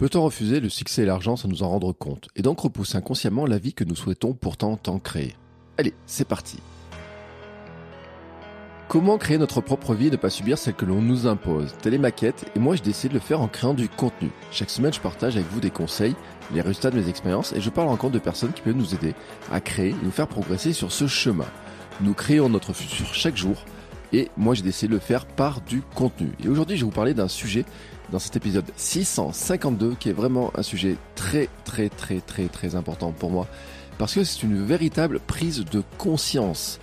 Peut-on refuser le succès et l'argent sans nous en rendre compte et donc repousser inconsciemment la vie que nous souhaitons pourtant tant créer? Allez, c'est parti. Comment créer notre propre vie et ne pas subir celle que l'on nous impose? Telle est ma quête et moi je décide de le faire en créant du contenu. Chaque semaine je partage avec vous des conseils, les résultats de mes expériences et je parle encore de personnes qui peuvent nous aider à créer nous faire progresser sur ce chemin. Nous créons notre futur chaque jour et moi j'ai décidé de le faire par du contenu. Et aujourd'hui je vais vous parler d'un sujet dans cet épisode 652 qui est vraiment un sujet très très très très très important pour moi parce que c'est une véritable prise de conscience.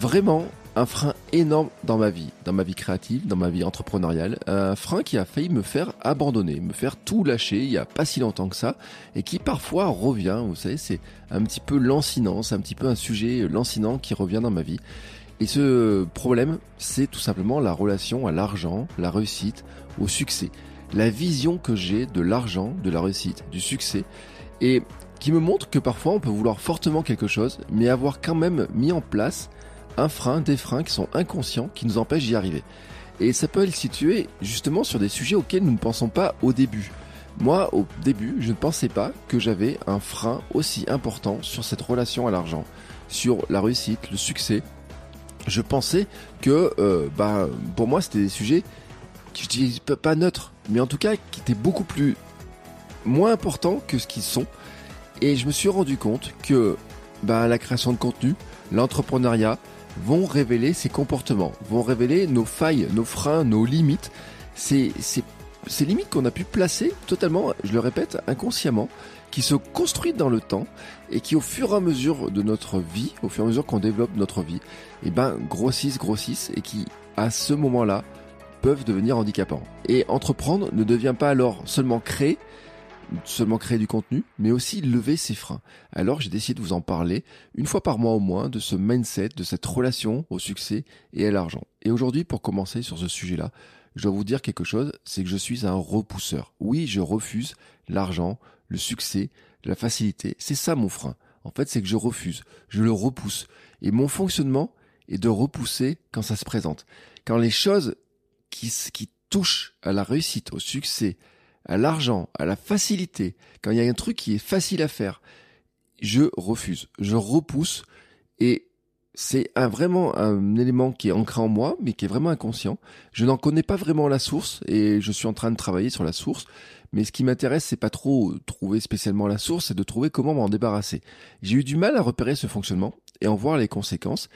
Vraiment un frein énorme dans ma vie, dans ma vie créative, dans ma vie entrepreneuriale, un frein qui a failli me faire abandonner, me faire tout lâcher il y a pas si longtemps que ça, et qui parfois revient, vous savez, c'est un petit peu lancinant, c'est un petit peu un sujet lancinant qui revient dans ma vie. Et ce problème, c'est tout simplement la relation à l'argent, la réussite, au succès. La vision que j'ai de l'argent, de la réussite, du succès, et qui me montre que parfois on peut vouloir fortement quelque chose, mais avoir quand même mis en place un frein, des freins qui sont inconscients, qui nous empêchent d'y arriver. Et ça peut être situé justement sur des sujets auxquels nous ne pensons pas au début. Moi, au début, je ne pensais pas que j'avais un frein aussi important sur cette relation à l'argent, sur la réussite, le succès. Je pensais que, euh, bah, pour moi, c'était des sujets qui je pas neutres, mais en tout cas qui étaient beaucoup plus moins importants que ce qu'ils sont. Et je me suis rendu compte que bah, la création de contenu, l'entrepreneuriat, vont révéler ces comportements, vont révéler nos failles, nos freins, nos limites. C'est ces limites qu'on a pu placer totalement, je le répète, inconsciemment, qui se construisent dans le temps et qui au fur et à mesure de notre vie, au fur et à mesure qu'on développe notre vie, eh ben grossissent, grossissent et qui à ce moment-là peuvent devenir handicapants. Et entreprendre ne devient pas alors seulement créer, seulement créer du contenu, mais aussi lever ses freins. Alors j'ai décidé de vous en parler une fois par mois au moins de ce mindset, de cette relation au succès et à l'argent. Et aujourd'hui, pour commencer sur ce sujet-là, je dois vous dire quelque chose, c'est que je suis un repousseur. Oui, je refuse l'argent, le succès, la facilité. C'est ça mon frein. En fait, c'est que je refuse, je le repousse. Et mon fonctionnement est de repousser quand ça se présente. Quand les choses qui, qui touchent à la réussite, au succès, à l'argent, à la facilité, quand il y a un truc qui est facile à faire, je refuse, je repousse et c'est un, vraiment un élément qui est ancré en moi, mais qui est vraiment inconscient. Je n'en connais pas vraiment la source et je suis en train de travailler sur la source. Mais ce qui m'intéresse, c'est pas trop trouver spécialement la source, c'est de trouver comment m'en débarrasser. J'ai eu du mal à repérer ce fonctionnement et en voir les conséquences.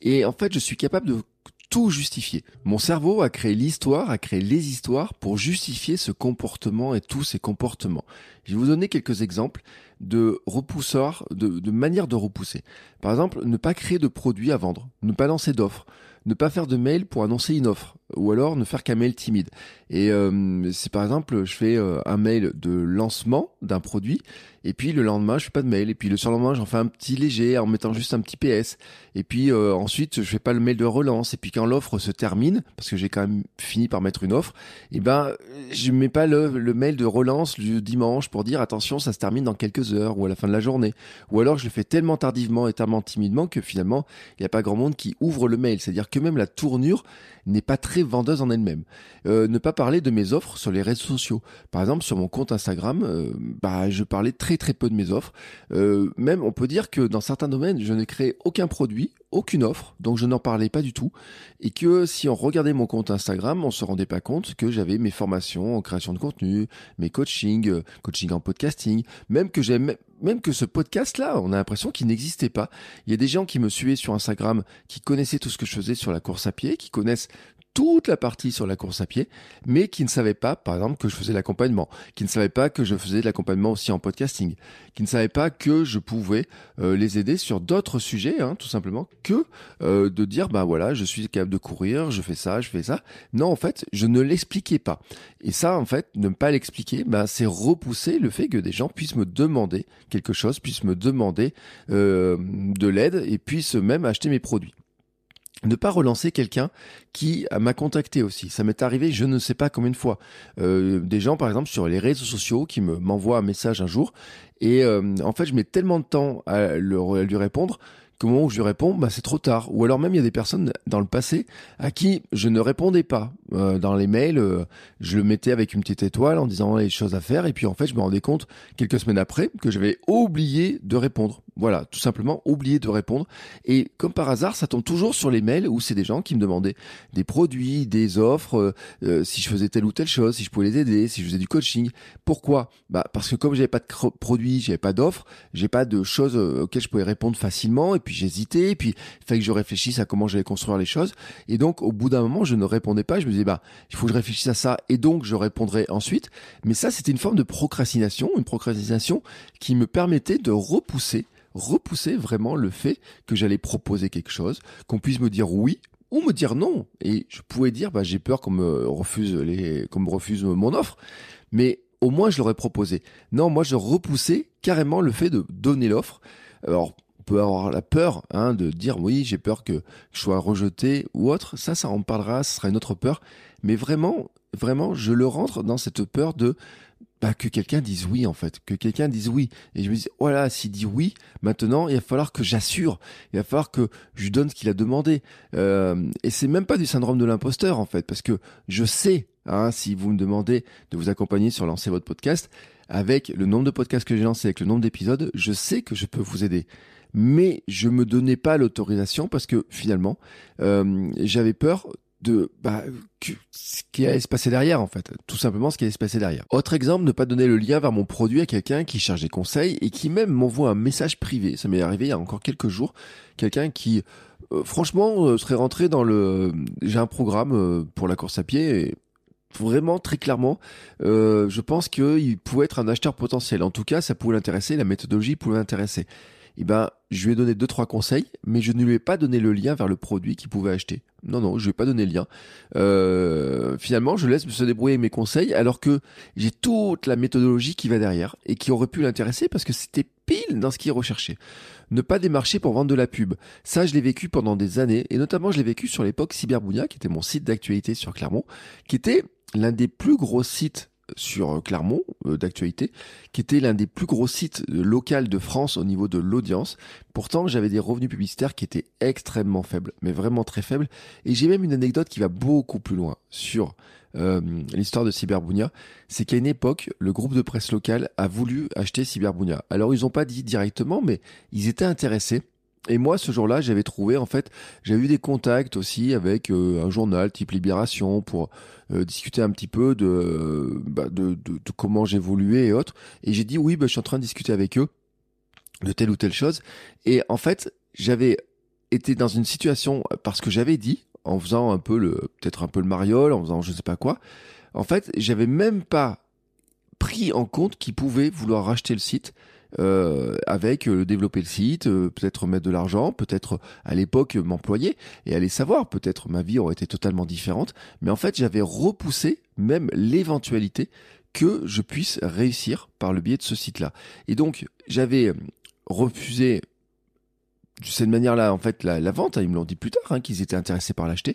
Et en fait, je suis capable de tout justifier. Mon cerveau a créé l'histoire, a créé les histoires pour justifier ce comportement et tous ces comportements. Je vais vous donner quelques exemples de repousseurs, de, de manière de repousser. Par exemple, ne pas créer de produits à vendre, ne pas lancer d'offres, ne pas faire de mail pour annoncer une offre, ou alors ne faire qu'un mail timide. Et euh, c'est par exemple, je fais euh, un mail de lancement d'un produit, et puis le lendemain, je fais pas de mail, et puis le surlendemain, j'en fais un petit léger en mettant juste un petit PS, et puis euh, ensuite, je fais pas le mail de relance, et puis quand l'offre se termine, parce que j'ai quand même fini par mettre une offre, et eh ben, je mets pas le, le mail de relance du dimanche pour dire attention, ça se termine dans quelques heures ou à la fin de la journée, ou alors je le fais tellement tardivement et tellement timidement que finalement, il n'y a pas grand monde qui ouvre le mail, c'est-à-dire que même la tournure n'est pas très vendeuse en elle-même. Euh, ne pas parler de mes offres sur les réseaux sociaux. Par exemple, sur mon compte Instagram, euh, bah, je parlais très très peu de mes offres. Euh, même, on peut dire que dans certains domaines, je n'ai créé aucun produit, aucune offre, donc je n'en parlais pas du tout. Et que si on regardait mon compte Instagram, on se rendait pas compte que j'avais mes formations en création de contenu, mes coachings, coaching en podcasting, même que j'aime même que ce podcast-là, on a l'impression qu'il n'existait pas. Il y a des gens qui me suivaient sur Instagram, qui connaissaient tout ce que je faisais sur la course à pied, qui connaissent toute la partie sur la course à pied, mais qui ne savaient pas, par exemple, que je faisais l'accompagnement, qui ne savaient pas que je faisais de l'accompagnement aussi en podcasting, qui ne savaient pas que je pouvais euh, les aider sur d'autres sujets, hein, tout simplement, que euh, de dire, bah voilà, je suis capable de courir, je fais ça, je fais ça. Non, en fait, je ne l'expliquais pas. Et ça, en fait, ne pas l'expliquer, bah, c'est repousser le fait que des gens puissent me demander quelque chose, puissent me demander euh, de l'aide et puissent même acheter mes produits ne pas relancer quelqu'un qui m'a contacté aussi. Ça m'est arrivé, je ne sais pas combien de fois. Euh, des gens, par exemple, sur les réseaux sociaux qui me m'envoient un message un jour et euh, en fait, je mets tellement de temps à, lui répondre qu'au moment où je lui réponds, bah, c'est trop tard. Ou alors même, il y a des personnes dans le passé à qui je ne répondais pas. Euh, dans les mails, euh, je le mettais avec une petite étoile en disant les choses à faire. Et puis en fait, je me rendais compte quelques semaines après que j'avais oublié de répondre. Voilà, tout simplement oublié de répondre. Et comme par hasard, ça tombe toujours sur les mails où c'est des gens qui me demandaient des produits, des offres, euh, si je faisais telle ou telle chose, si je pouvais les aider, si je faisais du coaching. Pourquoi? Bah parce que comme j'avais pas de produits, j'avais pas d'offres, j'ai pas de choses auxquelles je pouvais répondre facilement. Et puis j'hésitais. Et puis il fallait que je réfléchisse à comment j'allais construire les choses. Et donc au bout d'un moment, je ne répondais pas. Je me disais bah il faut que je réfléchisse à ça et donc je répondrai ensuite. Mais ça, c'était une forme de procrastination, une procrastination qui me permettait de repousser, repousser vraiment le fait que j'allais proposer quelque chose, qu'on puisse me dire oui ou me dire non. Et je pouvais dire bah j'ai peur qu'on me refuse les, qu'on me refuse mon offre, mais au moins je l'aurais proposé. Non, moi je repoussais carrément le fait de donner l'offre. Alors peut avoir la peur hein, de dire oui, j'ai peur que je sois rejeté ou autre. Ça, ça en parlera, ce sera une autre peur. Mais vraiment, vraiment, je le rentre dans cette peur de bah, que quelqu'un dise oui en fait, que quelqu'un dise oui. Et je me dis voilà, s'il dit oui, maintenant il va falloir que j'assure, il va falloir que je lui donne ce qu'il a demandé. Euh, et c'est même pas du syndrome de l'imposteur en fait, parce que je sais, hein, si vous me demandez de vous accompagner sur lancer votre podcast, avec le nombre de podcasts que j'ai lancé, avec le nombre d'épisodes, je sais que je peux vous aider mais je me donnais pas l'autorisation parce que finalement euh, j'avais peur de bah, ce qui allait se passer derrière en fait, tout simplement ce qui allait se passer derrière. Autre exemple, ne pas donner le lien vers mon produit à quelqu'un qui cherche des conseils et qui même m'envoie un message privé. Ça m'est arrivé il y a encore quelques jours, quelqu'un qui euh, franchement euh, serait rentré dans le j'ai un programme pour la course à pied et vraiment très clairement, je pense qu'il pouvait être un acheteur potentiel. En tout cas, ça pouvait l'intéresser, la méthodologie pouvait l'intéresser eh ben, je lui ai donné deux, trois conseils, mais je ne lui ai pas donné le lien vers le produit qu'il pouvait acheter. Non, non, je lui ai pas donné le lien. Euh, finalement, je laisse se débrouiller mes conseils, alors que j'ai toute la méthodologie qui va derrière et qui aurait pu l'intéresser parce que c'était pile dans ce qu'il recherchait. Ne pas démarcher pour vendre de la pub. Ça, je l'ai vécu pendant des années, et notamment, je l'ai vécu sur l'époque Cyberbounia, qui était mon site d'actualité sur Clermont, qui était l'un des plus gros sites sur euh, Clermont euh, d'actualité, qui était l'un des plus gros sites euh, locaux de France au niveau de l'audience. Pourtant, j'avais des revenus publicitaires qui étaient extrêmement faibles, mais vraiment très faibles. Et j'ai même une anecdote qui va beaucoup plus loin sur l'histoire de Cyberbounia. C'est qu'à une époque, le groupe de presse local a voulu acheter Cyberbounia. Alors, ils n'ont pas dit directement, mais ils étaient intéressés. Et moi, ce jour-là, j'avais trouvé, en fait, j'avais eu des contacts aussi avec euh, un journal type Libération pour euh, discuter un petit peu bah, de, comment j'évoluais et autres. Et j'ai dit oui, bah, je suis en train de discuter avec eux de telle ou telle chose. Et en fait, j'avais été dans une situation parce que j'avais dit, en faisant un peu le, peut-être un peu le mariole, en faisant je sais pas quoi. En fait, j'avais même pas pris en compte qu'ils pouvaient vouloir racheter le site euh, avec euh, développer le site, euh, peut-être mettre de l'argent, peut-être à l'époque m'employer et aller savoir, peut-être ma vie aurait été totalement différente. Mais en fait, j'avais repoussé même l'éventualité que je puisse réussir par le biais de ce site-là. Et donc, j'avais refusé de cette manière-là, en fait, la, vente, hein, ils me l'ont dit plus tard, hein, qu'ils étaient intéressés par l'acheter.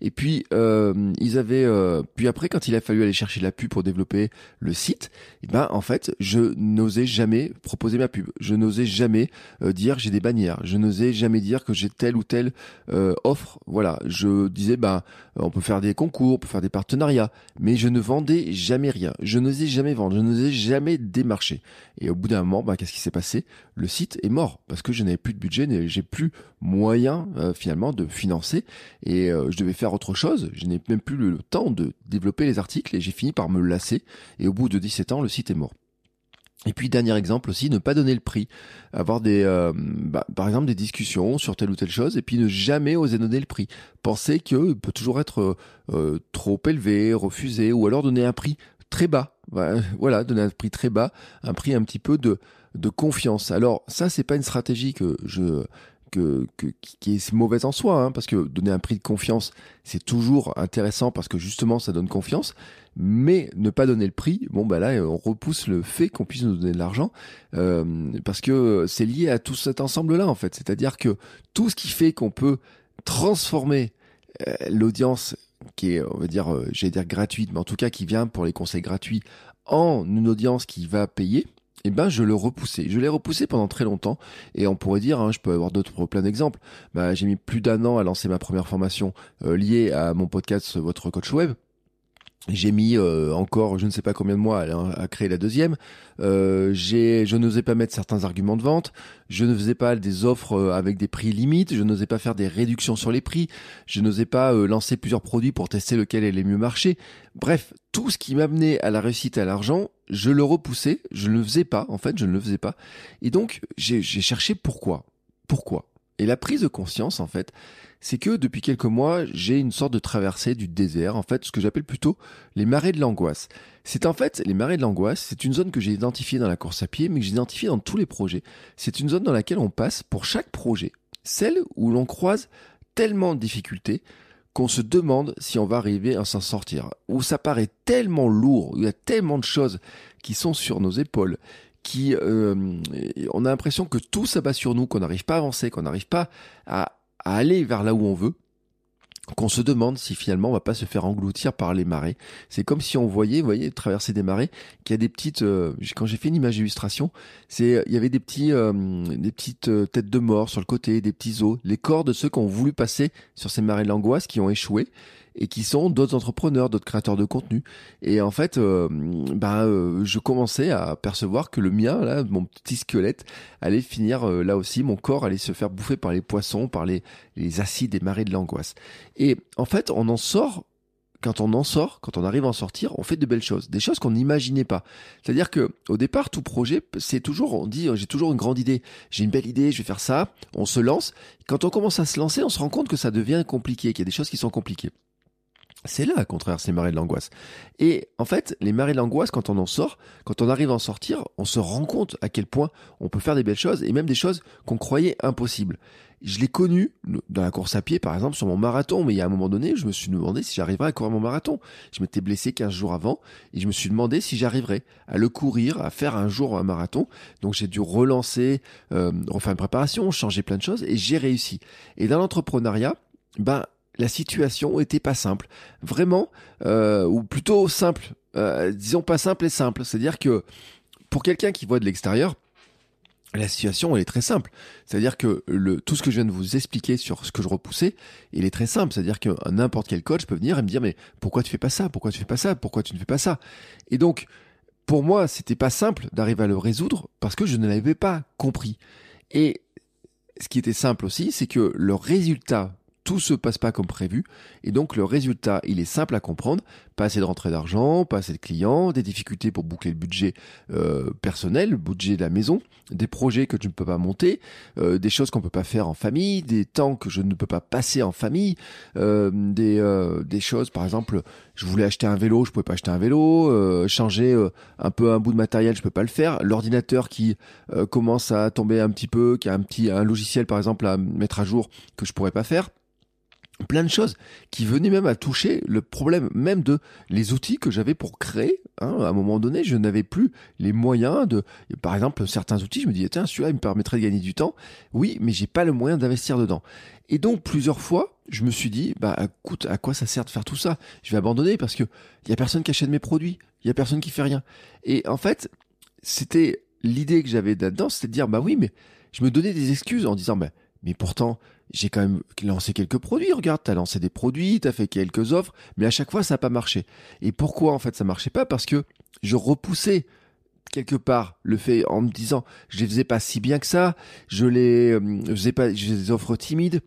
Et puis, euh, ils avaient, euh, puis après, quand il a fallu aller chercher la pub pour développer le site, eh ben, en fait, je n'osais jamais proposer ma pub. Je n'osais jamais euh, dire j'ai des bannières. Je n'osais jamais dire que j'ai telle ou telle euh, offre. Voilà, je disais, ben, on peut faire des concours, on peut faire des partenariats, mais je ne vendais jamais rien. Je n'osais jamais vendre. Je n'osais jamais démarcher. Et au bout d'un moment, ben, qu'est-ce qui s'est passé? Le site est mort parce que je n'avais plus de budget j'ai plus moyen euh, finalement de financer et euh, je devais faire autre chose. Je n'ai même plus le temps de développer les articles et j'ai fini par me lasser et au bout de 17 ans, le site est mort. Et puis dernier exemple aussi, ne pas donner le prix, avoir des, euh, bah, par exemple des discussions sur telle ou telle chose, et puis ne jamais oser donner le prix. Penser qu'il peut toujours être trop élevé, refusé, ou alors donner un prix très bas. Voilà, donner un prix très bas, un prix un petit peu de, de confiance. Alors ça, c'est pas une stratégie que je que, qui est mauvaise en soi, hein, parce que donner un prix de confiance, c'est toujours intéressant parce que justement ça donne confiance, mais ne pas donner le prix, bon bah là on repousse le fait qu'on puisse nous donner de l'argent, euh, parce que c'est lié à tout cet ensemble-là en fait, c'est-à-dire que tout ce qui fait qu'on peut transformer euh, l'audience qui est, on va dire, euh, j'allais dire gratuite, mais en tout cas qui vient pour les conseils gratuits, en une audience qui va payer, eh ben je le repoussais. Je l'ai repoussé pendant très longtemps et on pourrait dire, hein, je peux avoir d'autres plein d'exemples. Bah, j'ai mis plus d'un an à lancer ma première formation euh, liée à mon podcast Votre Coach Web. J'ai mis euh, encore je ne sais pas combien de mois à, créer la deuxième. Euh, j'ai, je n'osais pas mettre certains arguments de vente. Je ne faisais pas des offres euh, avec des prix limites. Je n'osais pas faire des réductions sur les prix. Je n'osais pas lancer plusieurs produits pour tester lequel allait mieux marcher. Bref, tout ce qui m'amenait à la réussite et à l'argent, je le repoussais. Je ne le faisais pas. En fait, je ne le faisais pas. Et donc, j'ai cherché pourquoi. Pourquoi? Et la prise de conscience, en fait, c'est que depuis quelques mois, j'ai une sorte de traversée du désert, en fait, ce que j'appelle plutôt les marais de l'angoisse. C'est en fait, les marais de l'angoisse, c'est une zone que j'ai identifiée dans la course à pied, mais que j'ai identifiée dans tous les projets. C'est une zone dans laquelle on passe pour chaque projet, celle où l'on croise tellement de difficultés qu'on se demande si on va arriver à s'en sortir, où ça paraît tellement lourd, où il y a tellement de choses qui sont sur nos épaules, euh, on a l'impression que tout s'abat sur nous, qu'on n'arrive pas à avancer, qu'on n'arrive pas à aller vers là où on veut, qu'on se demande si finalement on va pas se faire engloutir par les marées. C'est comme si on voyait, vous voyez, traverser des marées, qu'il y a des petites. Euh, quand j'ai fait une image d'illustration, c'est il y avait des petits, euh, des petites euh, têtes de mort sur le côté, des petits os, les corps de ceux qui ont voulu passer sur ces marées de l'angoisse, qui ont échoué et qui sont d'autres entrepreneurs, d'autres créateurs de contenu. Et en fait, euh, ben, euh, je commençais à percevoir que le mien, là, mon petit squelette, allait finir euh, là aussi, mon corps allait se faire bouffer par les poissons, par les, les acides et marées de l'angoisse. Et en fait, on en sort quand on en sort, quand on arrive à en sortir, on fait de belles choses, des choses qu'on n'imaginait pas. C'est-à-dire que au départ, tout projet, c'est toujours, on dit, j'ai toujours une grande idée, j'ai une belle idée, je vais faire ça, on se lance. Quand on commence à se lancer, on se rend compte que ça devient compliqué, qu'il y a des choses qui sont compliquées. C'est là, à contraire, ces marées de l'angoisse. Et en fait, les marées de l'angoisse, quand on en sort, quand on arrive à en sortir, on se rend compte à quel point on peut faire des belles choses et même des choses qu'on croyait impossibles. Je l'ai connu dans la course à pied, par exemple, sur mon marathon, mais il y a un moment donné, je me suis demandé si j'arriverais à courir mon marathon. Je m'étais blessé 15 jours avant et je me suis demandé si j'arriverais à le courir, à faire un jour un marathon. Donc j'ai dû relancer, euh, refaire une préparation, changer plein de choses et j'ai réussi. Et dans l'entrepreneuriat, ben la situation était pas simple. Vraiment, euh, ou plutôt simple. Euh, disons pas simple et simple. C'est-à-dire que pour quelqu'un qui voit de l'extérieur, la situation elle est très simple. C'est-à-dire que le, tout ce que je viens de vous expliquer sur ce que je repoussais, il est très simple. C'est-à-dire que n'importe quel coach peut venir et me dire mais pourquoi tu fais pas ça? Pourquoi tu fais pas ça? Pourquoi tu ne fais pas ça? Et donc pour moi c'était pas simple d'arriver à le résoudre parce que je ne l'avais pas compris. Et ce qui était simple aussi, c'est que le résultat tout se passe pas comme prévu. Et donc le résultat, il est simple à comprendre. Pas assez de rentrée d'argent, pas assez de clients, des difficultés pour boucler le budget euh, personnel, le budget de la maison, des projets que tu ne peux pas monter, euh, des choses qu'on peut pas faire en famille, des temps que je ne peux pas passer en famille, euh, des, des choses, par exemple, je voulais acheter un vélo, je pouvais pas acheter un vélo, changer un peu un bout de matériel, je peux pas le faire. L'ordinateur qui commence à tomber un petit peu, qui a un petit un logiciel par exemple à mettre à jour que je pourrais pas faire plein de choses qui venaient même à toucher le problème même de les outils que j'avais pour créer. Hein, à un moment donné, je n'avais plus les moyens de, par exemple, certains outils. Je me disais tiens, celui-là, il me permettrait de gagner du temps. Oui, mais j'ai pas le moyen d'investir dedans. Et donc plusieurs fois, je me suis dit bah écoute, à quoi ça sert de faire tout ça? Je vais abandonner parce que il y a personne qui achète mes produits, il y a personne qui fait rien. Et en fait, c'était l'idée que j'avais là-dedans, c'était de dire bah oui, mais je me donnais des excuses en disant bah mais pourtant j'ai quand même lancé quelques produits. Regarde, t'as lancé des produits, t'as fait quelques offres, mais à chaque fois, ça n'a pas marché. Et pourquoi, en fait, ça marchait pas? Parce que je repoussais quelque part le fait en me disant, je les faisais pas si bien que ça, je les, euh, faisais pas, des offres timides,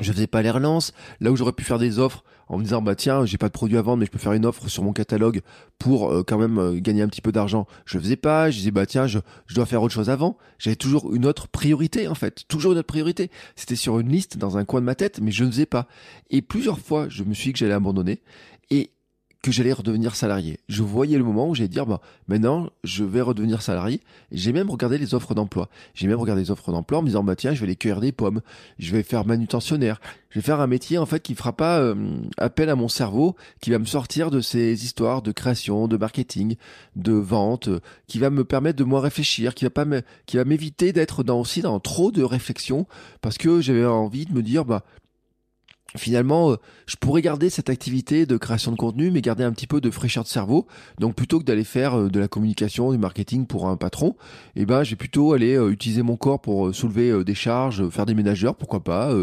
je faisais pas les relances. Là où j'aurais pu faire des offres en me disant bah tiens j'ai pas de produit à vendre mais je peux faire une offre sur mon catalogue pour euh, quand même euh, gagner un petit peu d'argent. Je faisais pas. Je disais bah tiens je, je dois faire autre chose avant. J'avais toujours une autre priorité en fait, toujours une autre priorité. C'était sur une liste dans un coin de ma tête mais je ne faisais pas. Et plusieurs fois je me suis dit que j'allais abandonner. Et que j'allais redevenir salarié. Je voyais le moment où j'allais dire, bah, maintenant, je vais redevenir salarié. J'ai même regardé les offres d'emploi. J'ai même regardé les offres d'emploi en me disant, bah, tiens, je vais aller cueillir des pommes. Je vais faire manutentionnaire. Je vais faire un métier, en fait, qui fera pas euh, appel à mon cerveau, qui va me sortir de ces histoires de création, de marketing, de vente, euh, qui va me permettre de moins réfléchir, qui va pas me, qui va m'éviter d'être dans aussi dans trop de réflexion parce que j'avais envie de me dire, bah, finalement, euh, je pourrais garder cette activité de création de contenu, mais garder un petit peu de fraîcheur de cerveau. Donc, plutôt que d'aller faire euh, de la communication, du marketing pour un patron, eh ben, je vais plutôt aller euh, utiliser mon corps pour soulever des charges, faire des ménageurs, pourquoi pas,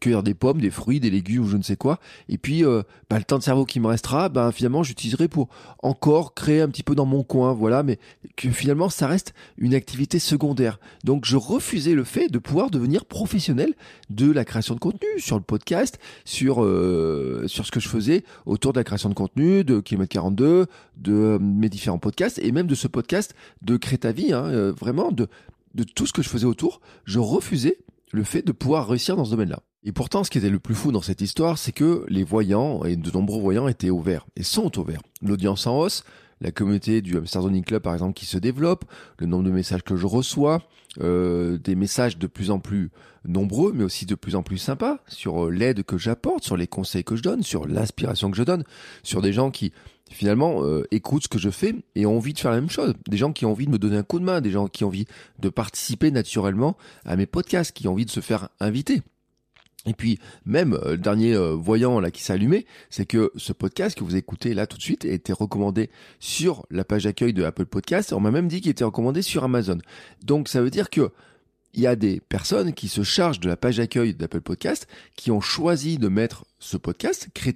cueillir des pommes, des fruits, des légumes ou je ne sais quoi. Et puis, bah, le temps de cerveau qui me restera, ben, finalement, j'utiliserai pour encore créer un petit peu dans mon coin, voilà, mais que finalement, ça reste une activité secondaire. Donc, je refusais le fait de pouvoir devenir professionnel de la création de contenu sur le podcast, sur euh, sur ce que je faisais autour de la création de contenu, de Kilomètre 42, de euh, mes différents podcasts et même de ce podcast de Crée ta vie, hein, euh, vraiment de de tout ce que je faisais autour, je refusais le fait de pouvoir réussir dans ce domaine-là. Et pourtant, ce qui était le plus fou dans cette histoire, c'est que les voyants, et de nombreux voyants, étaient ouverts, et sont ouverts. L'audience en hausse, la communauté du Hamster Zoning Club, par exemple, qui se développe, le nombre de messages que je reçois, euh, des messages de plus en plus nombreux, mais aussi de plus en plus sympas sur euh, l'aide que j'apporte, sur les conseils que je donne, sur l'inspiration que je donne, sur des gens qui finalement euh, écoutent ce que je fais et ont envie de faire la même chose. Des gens qui ont envie de me donner un coup de main, des gens qui ont envie de participer naturellement à mes podcasts, qui ont envie de se faire inviter. Et puis même euh, le dernier euh, voyant là qui allumé, c'est que ce podcast que vous écoutez là tout de suite a été recommandé sur la page d'accueil de Apple Podcast. On m'a même dit qu'il était recommandé sur Amazon. Donc ça veut dire que il y a des personnes qui se chargent de la page d'accueil d'Apple Podcast qui ont choisi de mettre ce podcast Crée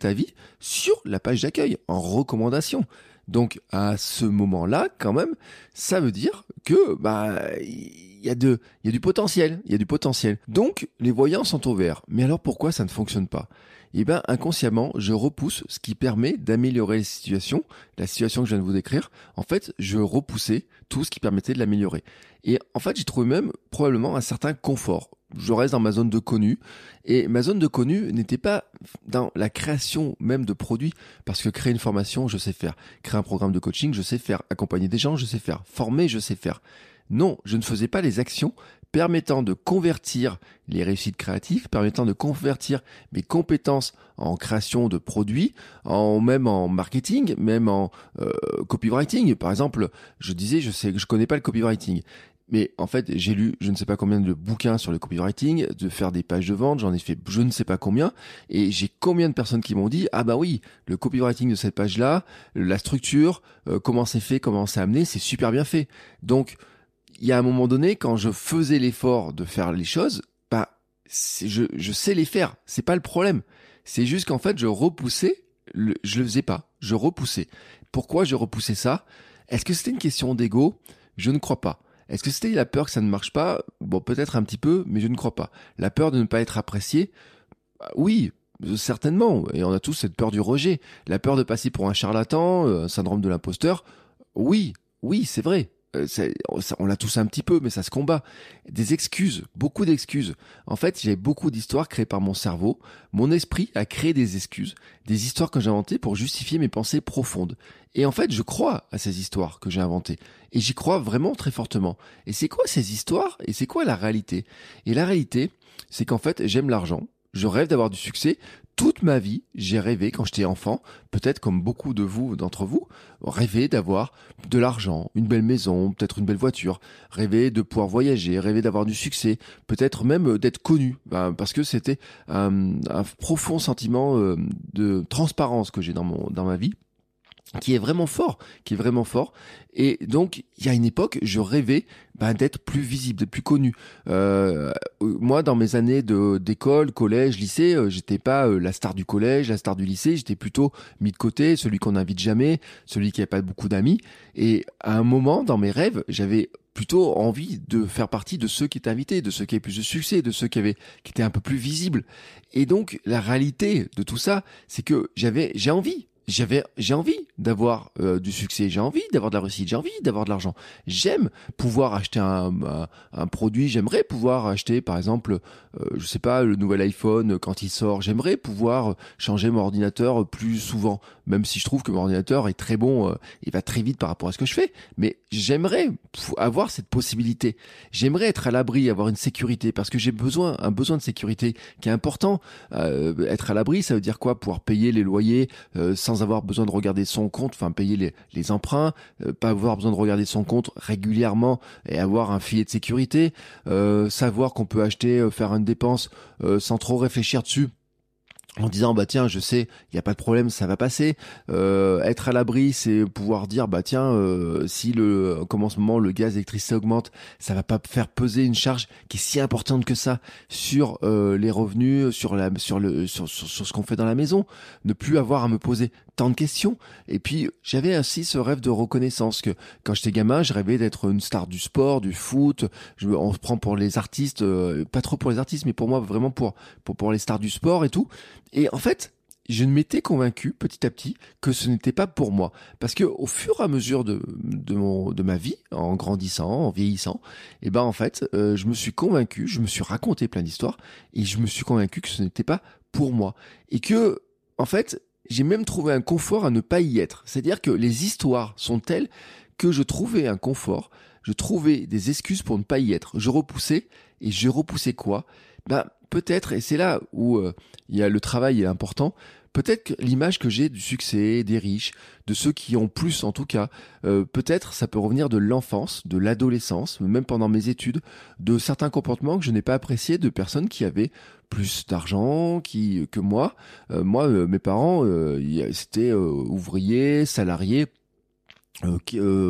sur la page d'accueil en recommandation. Donc à ce moment-là, quand même, ça veut dire que bah il y a de il y a du potentiel, il y a du potentiel. Donc les voyants sont au vert. Mais alors pourquoi ça ne fonctionne pas? Eh bien inconsciemment, je repousse ce qui permet d'améliorer la situation, la situation que je viens de vous décrire. En fait, je repoussais tout ce qui permettait de l'améliorer. Et en fait, j'ai trouvé même probablement un certain confort je reste dans ma zone de connu. Et ma zone de connu n'était pas dans la création même de produits, parce que créer une formation, je sais faire. Créer un programme de coaching, je sais faire. Accompagner des gens, je sais faire. Former, je sais faire. Non, je ne faisais pas les actions permettant de convertir les réussites créatives, permettant de convertir mes compétences en création de produits, en même en marketing, même en euh, copywriting. Par exemple, je disais, je sais, je connais pas le copywriting. Mais en fait, j'ai lu je ne sais pas combien de bouquins sur le copywriting, de faire des pages de vente, j'en ai fait je ne sais pas combien, et j'ai combien de personnes qui m'ont dit ah bah oui, le copywriting de cette page-là, la structure, euh, comment c'est fait, comment c'est amené, c'est super bien fait. Donc il y a un moment donné, quand je faisais l'effort de faire les choses, bah je, je sais les faire, c'est pas le problème. C'est juste qu'en fait je repoussais, le, je le faisais pas, je repoussais. Pourquoi je repoussais ça? Est-ce que c'était une question d'ego? Je ne crois pas. Est-ce que c'était la peur que ça ne marche pas? Bon, peut-être un petit peu, mais je ne crois pas. La peur de ne pas être apprécié? Bah Oui, certainement. Et on a tous cette peur du rejet. La peur de passer pour un charlatan, euh, un syndrome de l'imposteur? Oui, oui, c'est vrai. Euh, on l'a tous un petit peu, mais ça se combat. Des excuses, beaucoup d'excuses. En fait, j'ai beaucoup d'histoires créées par mon cerveau. Mon esprit a créé des excuses, des histoires que j'ai inventées pour justifier mes pensées profondes. Et en fait, je crois à ces histoires que j'ai inventées. Et j'y crois vraiment très fortement. Et c'est quoi ces histoires? Et c'est quoi la réalité? Et la réalité, c'est qu'en fait, j'aime l'argent. Je rêve d'avoir du succès. Toute ma vie, j'ai rêvé quand j'étais enfant, peut-être comme beaucoup de vous, d'entre vous, rêver d'avoir de l'argent, une belle maison, peut-être une belle voiture, rêver de pouvoir voyager, rêver d'avoir du succès, peut-être même d'être connu, ben, parce que c'était un, un, profond sentiment euh, de transparence que j'ai dans mon dans ma vie qui est vraiment fort, qui est vraiment fort. Et donc, il y a une époque, je rêvais bah, d'être plus visible, d'être plus connu. Euh, moi, dans mes années de d'école, collège, lycée, euh, j'étais pas euh, la star du collège, la star du lycée. J'étais plutôt mis de côté, celui qu'on n'invite jamais, celui qui n'a pas beaucoup d'amis. Et à un moment, dans mes rêves, j'avais plutôt envie de faire partie de ceux qui étaient invités, de ceux qui avaient plus de succès, de ceux qui avaient qui étaient un peu plus visibles. Et donc la réalité de tout ça, c'est que j'avais j'ai envie j'avais j'ai envie d'avoir euh, du succès, j'ai envie d'avoir de la réussite, j'ai envie d'avoir de l'argent. J'aime pouvoir acheter un, un, produit, j'aimerais pouvoir acheter par exemple euh, je sais pas le nouvel iPhone quand il sort, j'aimerais pouvoir changer mon ordinateur plus souvent même si je trouve que mon ordinateur est très bon, euh, il va très vite par rapport à ce que je fais, mais j'aimerais avoir cette possibilité. J'aimerais être à l'abri, avoir une sécurité parce que j'ai besoin un besoin de sécurité qui est important. être à l'abri, ça veut dire quoi? Pouvoir payer les loyers sans avoir besoin de regarder son compte, enfin payer les, emprunts, euh, pas avoir besoin de regarder son compte régulièrement et avoir un filet de sécurité, euh, savoir qu'on peut acheter, euh, faire une dépense sans trop réfléchir dessus en disant bah tiens je sais il y a pas de problème ça va passer. Être à l'abri c'est pouvoir dire bah tiens si le comme en ce moment le gaz l'électricité augmente ça va pas faire peser une charge qui est si importante que ça sur les revenus sur la sur le sur, ce qu'on fait dans la maison. Ne plus avoir à me poser tant de questions et puis j'avais aussi ce rêve de reconnaissance que quand j'étais gamin je rêvais d'être une star du sport du foot je on se prend pour les artistes euh, pas trop pour les artistes mais pour moi vraiment pour pour pour les stars du sport et tout et en fait, je m'étais convaincu petit à petit que ce n'était pas pour moi. Parce que au fur et à mesure de, de, mon, de ma vie, en grandissant, en vieillissant, et eh ben en fait, euh, je me suis convaincu, je me suis raconté plein d'histoires, et je me suis convaincu que ce n'était pas pour moi. Et que, en fait, j'ai même trouvé un confort à ne pas y être. C'est-à-dire que les histoires sont telles que je trouvais un confort, je trouvais des excuses pour ne pas y être. Je repoussais, et je repoussais quoi? Ben peut-être, et c'est là où euh, il y a le travail est important, peut-être que l'image que j'ai du succès, des riches, de ceux qui ont plus en tout cas, euh, peut-être ça peut revenir de l'enfance, de l'adolescence, même pendant mes études, de certains comportements que je n'ai pas appréciés de personnes qui avaient plus d'argent qui que moi. Euh, moi, mes parents, c'était ouvriers, salariés,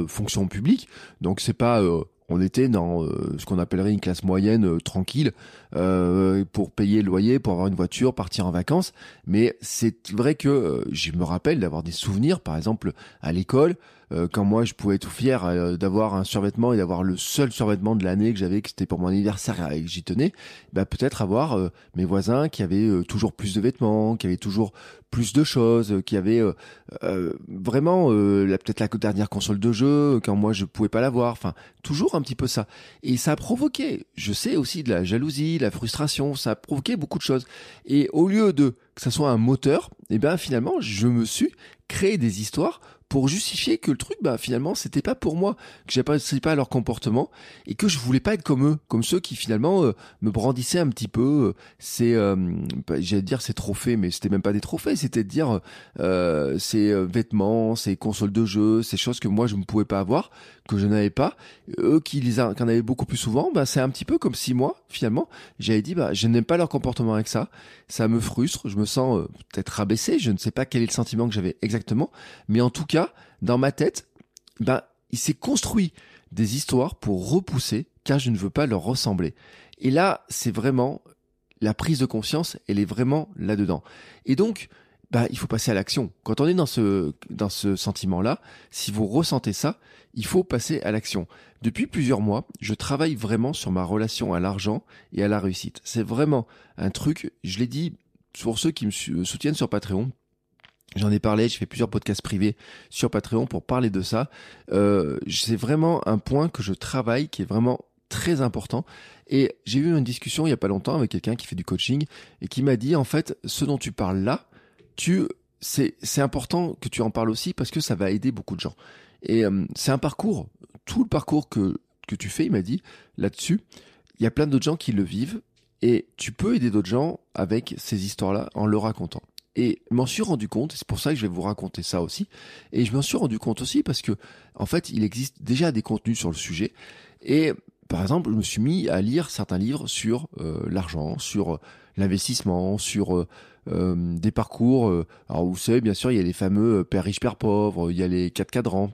fonction publique, donc c'est pas on était dans euh, ce qu'on appellerait une classe moyenne euh, tranquille euh, pour payer le loyer, pour avoir une voiture, partir en vacances. Mais c'est vrai que je me rappelle d'avoir des souvenirs, par exemple à l'école, euh, quand moi je pouvais être fier euh, d'avoir un survêtement et d'avoir le seul survêtement de l'année que j'avais, que c'était pour mon anniversaire et que j'y tenais, bah peut-être avoir euh, mes voisins qui avaient toujours plus de vêtements, qui avaient toujours plus de choses, qui avaient vraiment peut-être la dernière console de jeu quand moi je pouvais pas l'avoir. Enfin, toujours un petit peu ça. Et ça a provoqué, je sais aussi de la jalousie, la frustration, ça a provoqué beaucoup de choses. Et au lieu de que ça soit un moteur, et eh ben finalement je me suis créé des histoires pour justifier que le truc, bah finalement, c'était pas pour moi, que j'appréciais pas leur comportement et que je voulais pas être comme eux, comme ceux qui finalement euh, me brandissaient un petit peu. Euh, c'est, euh, bah, j'allais dire ces trophées, mais c'était même pas des trophées, c'était de dire euh, ces vêtements, ces consoles de jeux, ces choses que moi je ne pouvais pas avoir, que je n'avais pas. Eux qui les en avaient beaucoup plus souvent, bah c'est un petit peu comme si moi, finalement, j'avais dit, bah je n'aime pas leur comportement avec ça, ça me frustre, je me sens peut-être rabaissé, je ne sais pas quel est le sentiment que j'avais exactement, mais en tout cas dans ma tête, ben, il s'est construit des histoires pour repousser, car je ne veux pas leur ressembler. Et là, c'est vraiment la prise de conscience, elle est vraiment là-dedans. Et donc, bah, il faut passer à l'action. Quand on est dans ce, dans ce sentiment-là, si vous ressentez ça, il faut passer à l'action. Depuis plusieurs mois, je travaille vraiment sur ma relation à l'argent et à la réussite. C'est vraiment un truc, je l'ai dit pour ceux qui me soutiennent sur Patreon, J'en ai parlé, je fais plusieurs podcasts privés sur Patreon pour parler de ça. Euh, c'est vraiment un point que je travaille qui est vraiment très important. Et j'ai eu une discussion il y a pas longtemps avec quelqu'un qui fait du coaching et qui m'a dit en fait ce dont tu parles là, tu c'est c'est important que tu en parles aussi parce que ça va aider beaucoup de gens. Et euh, c'est un parcours, tout le parcours que que tu fais, il m'a dit là-dessus, il y a plein d'autres gens qui le vivent et tu peux aider d'autres gens avec ces histoires-là en le racontant. Et m'en suis rendu compte, c'est pour ça que je vais vous raconter ça aussi. Et je m'en suis rendu compte aussi parce que, en fait, il existe déjà des contenus sur le sujet. Et par exemple, je me suis mis à lire certains livres sur euh, l'argent, sur euh, l'investissement, sur euh, des parcours. alors vous savez, bien sûr, il y a les fameux père riche, père pauvre, il y a les quatre cadrans.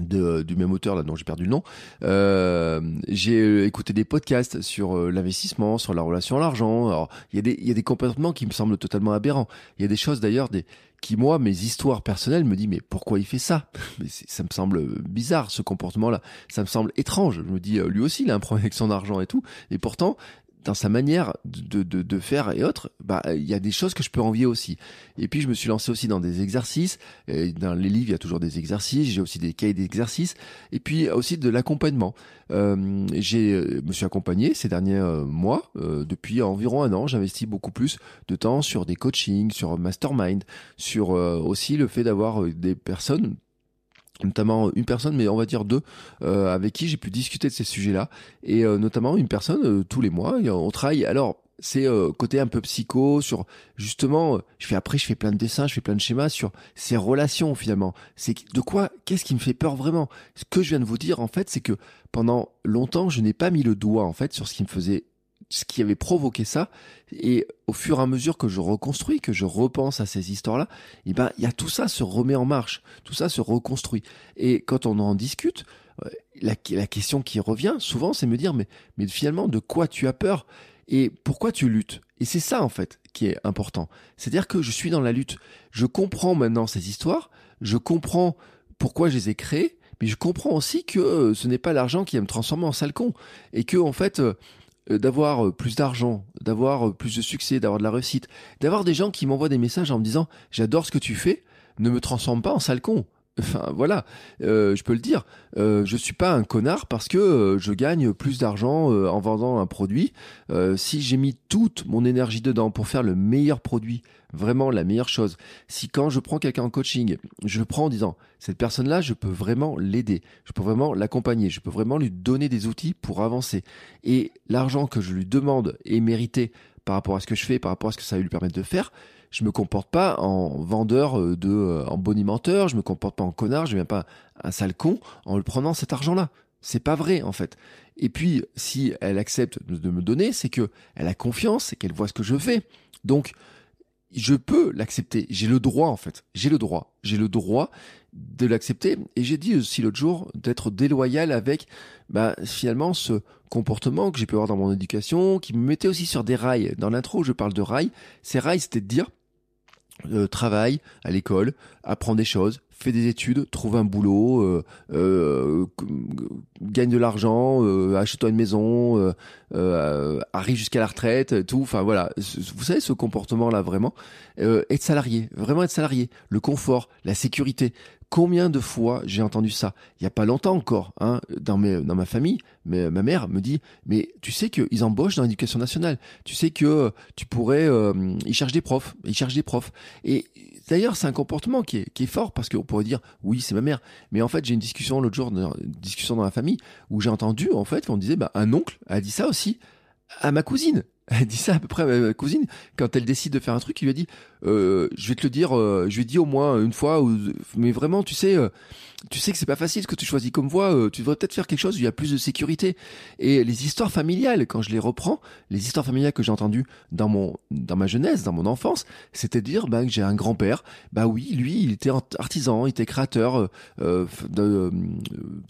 De, du même auteur là dont j'ai perdu le nom. Euh, j'ai écouté des podcasts sur euh, l'investissement, sur la relation à l'argent. Alors il y a des il y a des comportements qui me semblent totalement aberrants. Il y a des choses d'ailleurs des qui moi mes histoires personnelles me disent mais pourquoi il fait ça? Mais ça me semble bizarre ce comportement là. Ça me semble étrange. Je me dis lui aussi il a un problème avec son argent et tout. Et pourtant dans sa manière de, de, faire et autres, bah il y a des choses que je peux envier aussi. Et puis je me suis lancé aussi dans des exercices. Dans les livres, il y a toujours des exercices. J'ai aussi des cahiers d'exercices. Et puis aussi de l'accompagnement. Euh, j'ai euh, me suis accompagné ces derniers euh, mois. Euh, depuis environ un an, j'investis beaucoup plus de temps sur des coachings, sur mastermind, sur aussi le fait d'avoir des personnes notamment une personne, mais on va dire deux, euh, avec qui j'ai pu discuter de ces sujets-là, et euh, notamment une personne euh, tous les mois. on travaille. Alors c'est côté un peu psycho sur justement. je fais après, je fais plein de dessins, je fais plein de schémas sur ces relations finalement. C'est de quoi, qu'est-ce qui me fait peur vraiment? Ce que je viens de vous dire en fait, c'est que pendant longtemps, je n'ai pas mis le doigt en fait sur ce qui me faisait ce qui avait provoqué ça. Et au fur et à mesure que je reconstruis, que je repense à ces histoires-là, eh ben, il y a tout ça se remet en marche, tout ça se reconstruit. Et quand on en discute, euh, la, la question qui revient souvent, c'est me dire, mais, mais finalement, de quoi tu as peur? Et pourquoi tu luttes? Et c'est ça, en fait, qui est important. C'est-à-dire que je suis dans la lutte. Je comprends maintenant ces histoires, je comprends pourquoi je les ai créées, mais je comprends aussi que euh, ce n'est pas l'argent qui va me transformer en sale con. Et que, en fait, euh, d'avoir euh, plus d'argent, d'avoir euh, plus de succès, d'avoir de la réussite, d'avoir des gens qui m'envoient des messages en me disant j'adore ce que tu fais, ne me transforme pas en sale con. Enfin voilà, euh, je peux le dire. Euh, je suis pas un connard parce que euh, je gagne plus d'argent euh, en vendant un produit. si j'ai mis toute mon énergie dedans pour faire le meilleur produit, vraiment la meilleure chose. Si quand je prends quelqu'un en coaching, je le prends en disant cette personne-là, je peux vraiment l'aider, je peux vraiment l'accompagner, je peux vraiment lui donner des outils pour avancer. Et l'argent que je lui demande est mérité par rapport à ce que je fais, par rapport à ce que ça va lui permettre de faire je me comporte pas en vendeur euh, de, euh, en bonimenteur, je me comporte pas en connard, je viens pas un sale con en le prenant cet argent-là. C'est pas vrai en fait. Et puis si elle accepte de me donner, c'est que elle a confiance et qu'elle voit ce que je fais. Donc je peux l'accepter. J'ai le droit en fait. J'ai le droit. J'ai le droit de l'accepter. Et j'ai dit aussi l'autre jour d'être déloyal avec bah, finalement ce comportement que j'ai pu avoir dans mon éducation, qui me mettait aussi sur des rails. Dans l'intro, je parle de rails. Ces rails, c'était de dire euh, travaille à l'école, apprends des choses, fais des études, trouve un boulot, euh, euh, gagne de l'argent, euh, achète-toi une maison, euh, euh, arrive jusqu'à la retraite, tout. Enfin voilà, vous savez ce comportement-là vraiment, être salarié, vraiment être salarié, le confort, la sécurité. Combien de fois j'ai entendu ça? Il y a pas longtemps encore, hein, dans, ma famille, mais ma mère me dit, mais tu sais qu'ils embauchent dans l'éducation nationale, tu sais que tu pourrais, ils cherchent des profs, ils cherchent des profs. Et D'ailleurs, c'est un comportement qui est, qui est fort parce qu'on pourrait dire oui, c'est ma mère. Mais en fait, j'ai une discussion l'autre jour, une discussion dans la famille où j'ai entendu en fait qu'on disait bah, un oncle a dit ça aussi à ma cousine. Elle dit ça à peu près à ma cousine quand elle décide de faire un truc. Il lui a dit euh, je vais te le dire, euh, je lui ai dit au moins une fois, mais vraiment, tu sais, euh, tu sais que c'est pas facile ce que tu choisis comme voie. Euh, tu devrais peut-être faire quelque chose où il y a plus de sécurité. Et les histoires familiales, quand je les reprends, les histoires familiales que j'ai entendues dans mon, dans ma jeunesse, dans mon enfance, c'était de dire, bah, que j'ai un grand-père. Bah oui, lui, il était artisan, il était créateur, de,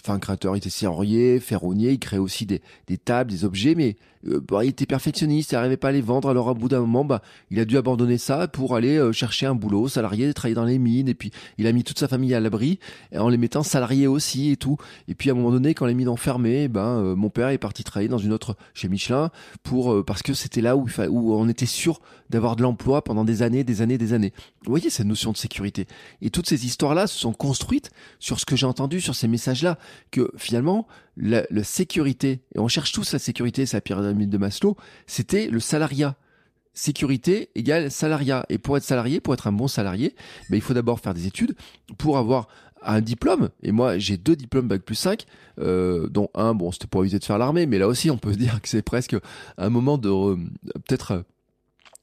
enfin créateur, il était serrurier, ferronnier, il créait aussi des, des tables, des objets, mais bah, il était perfectionniste, il n'arrivait pas à les vendre. Alors, à bout d'un moment, bah, il a dû abandonner ça pour aller euh, chercher un boulot, salarié, travailler dans les mines, et puis il a mis toute sa famille à l'abri en les mettant salariés aussi et tout. Et puis à un moment donné, quand les mines ont fermé, eh ben euh, mon père est parti travailler dans une autre chez Michelin pour euh, parce que c'était là où, on était sûr d'avoir de l'emploi pendant des années, des années, des années. Vous voyez cette notion de sécurité. Et toutes ces histoires-là se sont construites sur ce que j'ai entendu, sur ces messages-là, que finalement la, la sécurité, et on cherche tous la sécurité, c'est la pyramide de Maslow, c'était le salariat sécurité égale salariat. Et pour être salarié, pour être un bon salarié, ben, il faut d'abord faire des études pour avoir un diplôme. Et moi, j'ai deux diplômes Bac plus 5, euh, dont un, bon, c'était pour éviter de faire l'armée, mais là aussi, on peut dire que c'est presque un moment de... peut-être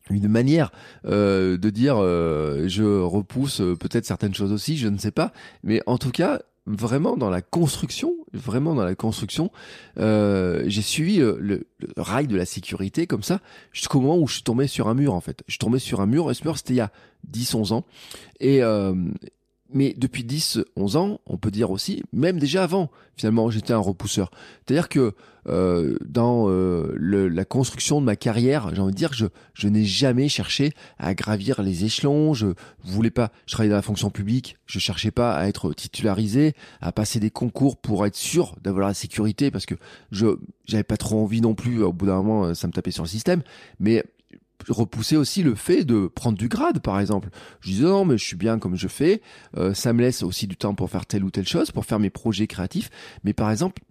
une manière euh, de dire euh, je repousse peut-être certaines choses aussi, je ne sais pas. Mais en tout cas, vraiment dans la construction, vraiment dans la construction, euh, j'ai suivi le, le, rail de la sécurité comme ça, jusqu'au moment où je suis tombé sur un mur en fait. Je suis tombé sur un mur, ce mur c'était il y a 10-11 ans. Et, euh, mais depuis 10, 11 ans, on peut dire aussi, même déjà avant, finalement, j'étais un repousseur. C'est-à-dire que euh, dans euh, le, la construction de ma carrière, j'ai envie de dire je, je n'ai jamais cherché à gravir les échelons. Je voulais pas. Je travaillais dans la fonction publique. Je cherchais pas à être titularisé, à passer des concours pour être sûr d'avoir la sécurité, parce que je j'avais pas trop envie non plus. Au bout d'un moment, ça me tapait sur le système. Mais repousser aussi le fait de prendre du grade, par exemple. Je disais non, mais je suis bien comme je fais. Euh, ça me laisse aussi du temps pour faire telle ou telle chose, pour faire mes projets créatifs. Mais par exemple,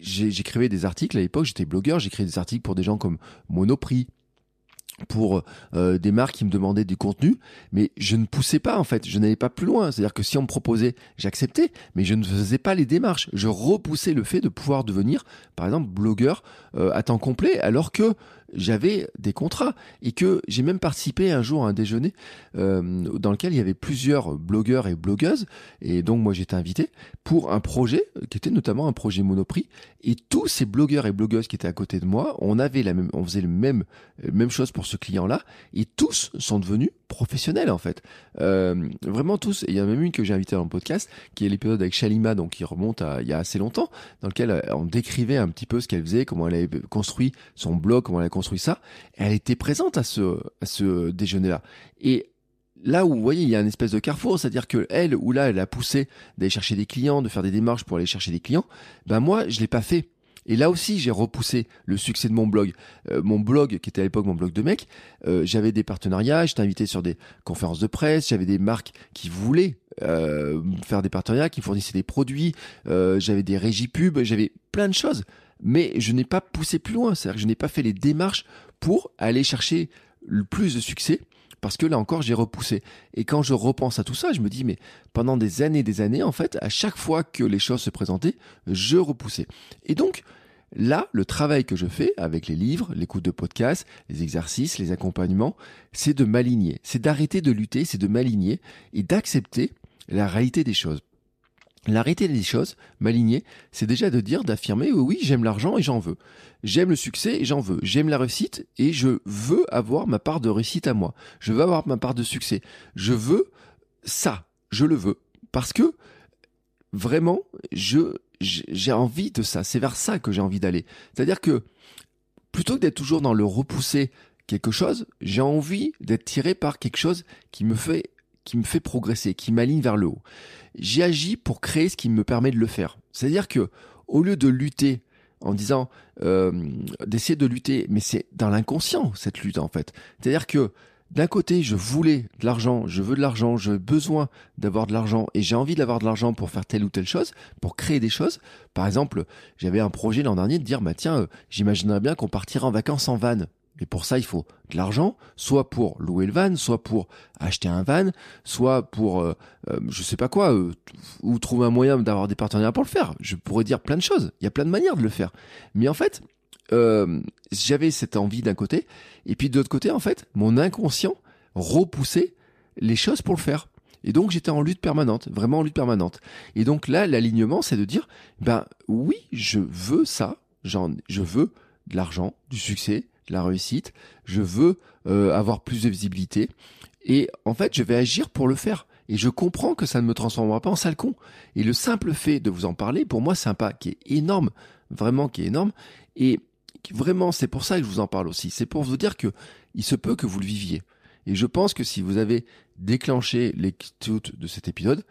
j'écrivais des articles à l'époque, j'étais blogueur, j'écrivais des articles pour des gens comme Monoprix, pour euh, des marques qui me demandaient du contenu, mais je ne poussais pas en fait, je n'allais pas plus loin. C'est-à-dire que si on me proposait, j'acceptais, mais je ne faisais pas les démarches. Je repoussais le fait de pouvoir devenir, par exemple, blogueur euh, à temps complet, alors que j'avais des contrats et que j'ai même participé un jour à un déjeuner euh, dans lequel il y avait plusieurs blogueurs et blogueuses. Et donc moi j'étais invité pour un projet qui était notamment un projet Monoprix. Et tous ces blogueurs et blogueuses qui étaient à côté de moi on avait la même on faisait le même même chose pour ce client là et tous sont devenus professionnels en fait. Euh, vraiment tous. Et il y en a même une que j'ai invitée dans le podcast qui est l'épisode avec Shalima donc qui remonte à il y a assez longtemps dans lequel euh, on décrivait un petit peu ce qu'elle faisait comment elle avait construit son blog comment elle a construit ça, elle était présente à ce, à ce déjeuner-là. Et là où vous voyez, il y a une espèce de carrefour, c'est-à-dire que elle ou là, elle a poussé d'aller chercher des clients, de faire des démarches pour aller chercher des clients. Ben moi, je l'ai pas fait. Et là aussi, j'ai repoussé le succès de mon blog. Euh, mon blog, qui était à l'époque mon blog de mec, euh, j'avais des partenariats, j'étais invité sur des conférences de presse, j'avais des marques qui voulaient euh, faire des partenariats, qui fournissaient des produits, j'avais des régies pubs, j'avais plein de choses mais je n'ai pas poussé plus loin, c'est-à-dire que je n'ai pas fait les démarches pour aller chercher le plus de succès parce que là encore j'ai repoussé. Et quand je repense à tout ça, je me dis mais pendant des années des années en fait, à chaque fois que les choses se présentaient, je repoussais. Et donc là, le travail que je fais avec les livres, l'écoute de podcasts, les exercices, les accompagnements, c'est de m'aligner, c'est d'arrêter de lutter, c'est de m'aligner et d'accepter la réalité des choses. L'arrêter des choses, m'aligner, c'est déjà de dire, d'affirmer, oui, oui, j'aime l'argent et j'en veux. J'aime le succès et j'en veux. J'aime la réussite et je veux avoir ma part de réussite à moi. Je veux avoir ma part de succès. Je veux ça. Je le veux. Parce que, vraiment, je, j'ai envie de ça. C'est vers ça que j'ai envie d'aller. C'est-à-dire que, plutôt que d'être toujours dans le repousser quelque chose, j'ai envie d'être tiré par quelque chose qui me fait qui me fait progresser, qui m'aligne vers le haut. J'ai agi pour créer ce qui me permet de le faire. C'est-à-dire que au lieu de lutter en disant euh, d'essayer de lutter, mais c'est dans l'inconscient cette lutte en fait. C'est-à-dire que d'un côté, je voulais de l'argent, je veux de l'argent, j'ai besoin d'avoir de l'argent et j'ai envie d'avoir de l'argent pour faire telle ou telle chose, pour créer des choses. Par exemple, j'avais un projet l'an dernier de dire, bah tiens, euh, j'imaginerais bien qu'on partirait en vacances en van. Et pour ça, il faut de l'argent, soit pour louer le van, soit pour acheter un van, soit pour, euh, euh, je sais pas quoi, euh, ou trouver un moyen d'avoir des partenaires pour le faire. Je pourrais dire plein de choses. Il y a plein de manières de le faire. Mais en fait, j'avais cette envie d'un côté, et puis de l'autre côté, en fait, mon inconscient repoussait les choses pour le faire. Et donc j'étais en lutte permanente, vraiment en lutte permanente. Et donc là, l'alignement, c'est de dire, ben oui, je veux ça, je veux de l'argent, du succès, la réussite, je veux euh, avoir plus de visibilité et en fait je vais agir pour le faire. Et je comprends que ça ne me transformera pas en sale con. Et le simple fait de vous en parler, pour moi, c'est un pas qui est énorme, vraiment qui est énorme. Et vraiment, c'est pour ça que je vous en parle aussi. C'est pour vous dire que il se peut que vous le viviez. Et je pense que si vous avez déclenché l'écoute de cet épisode,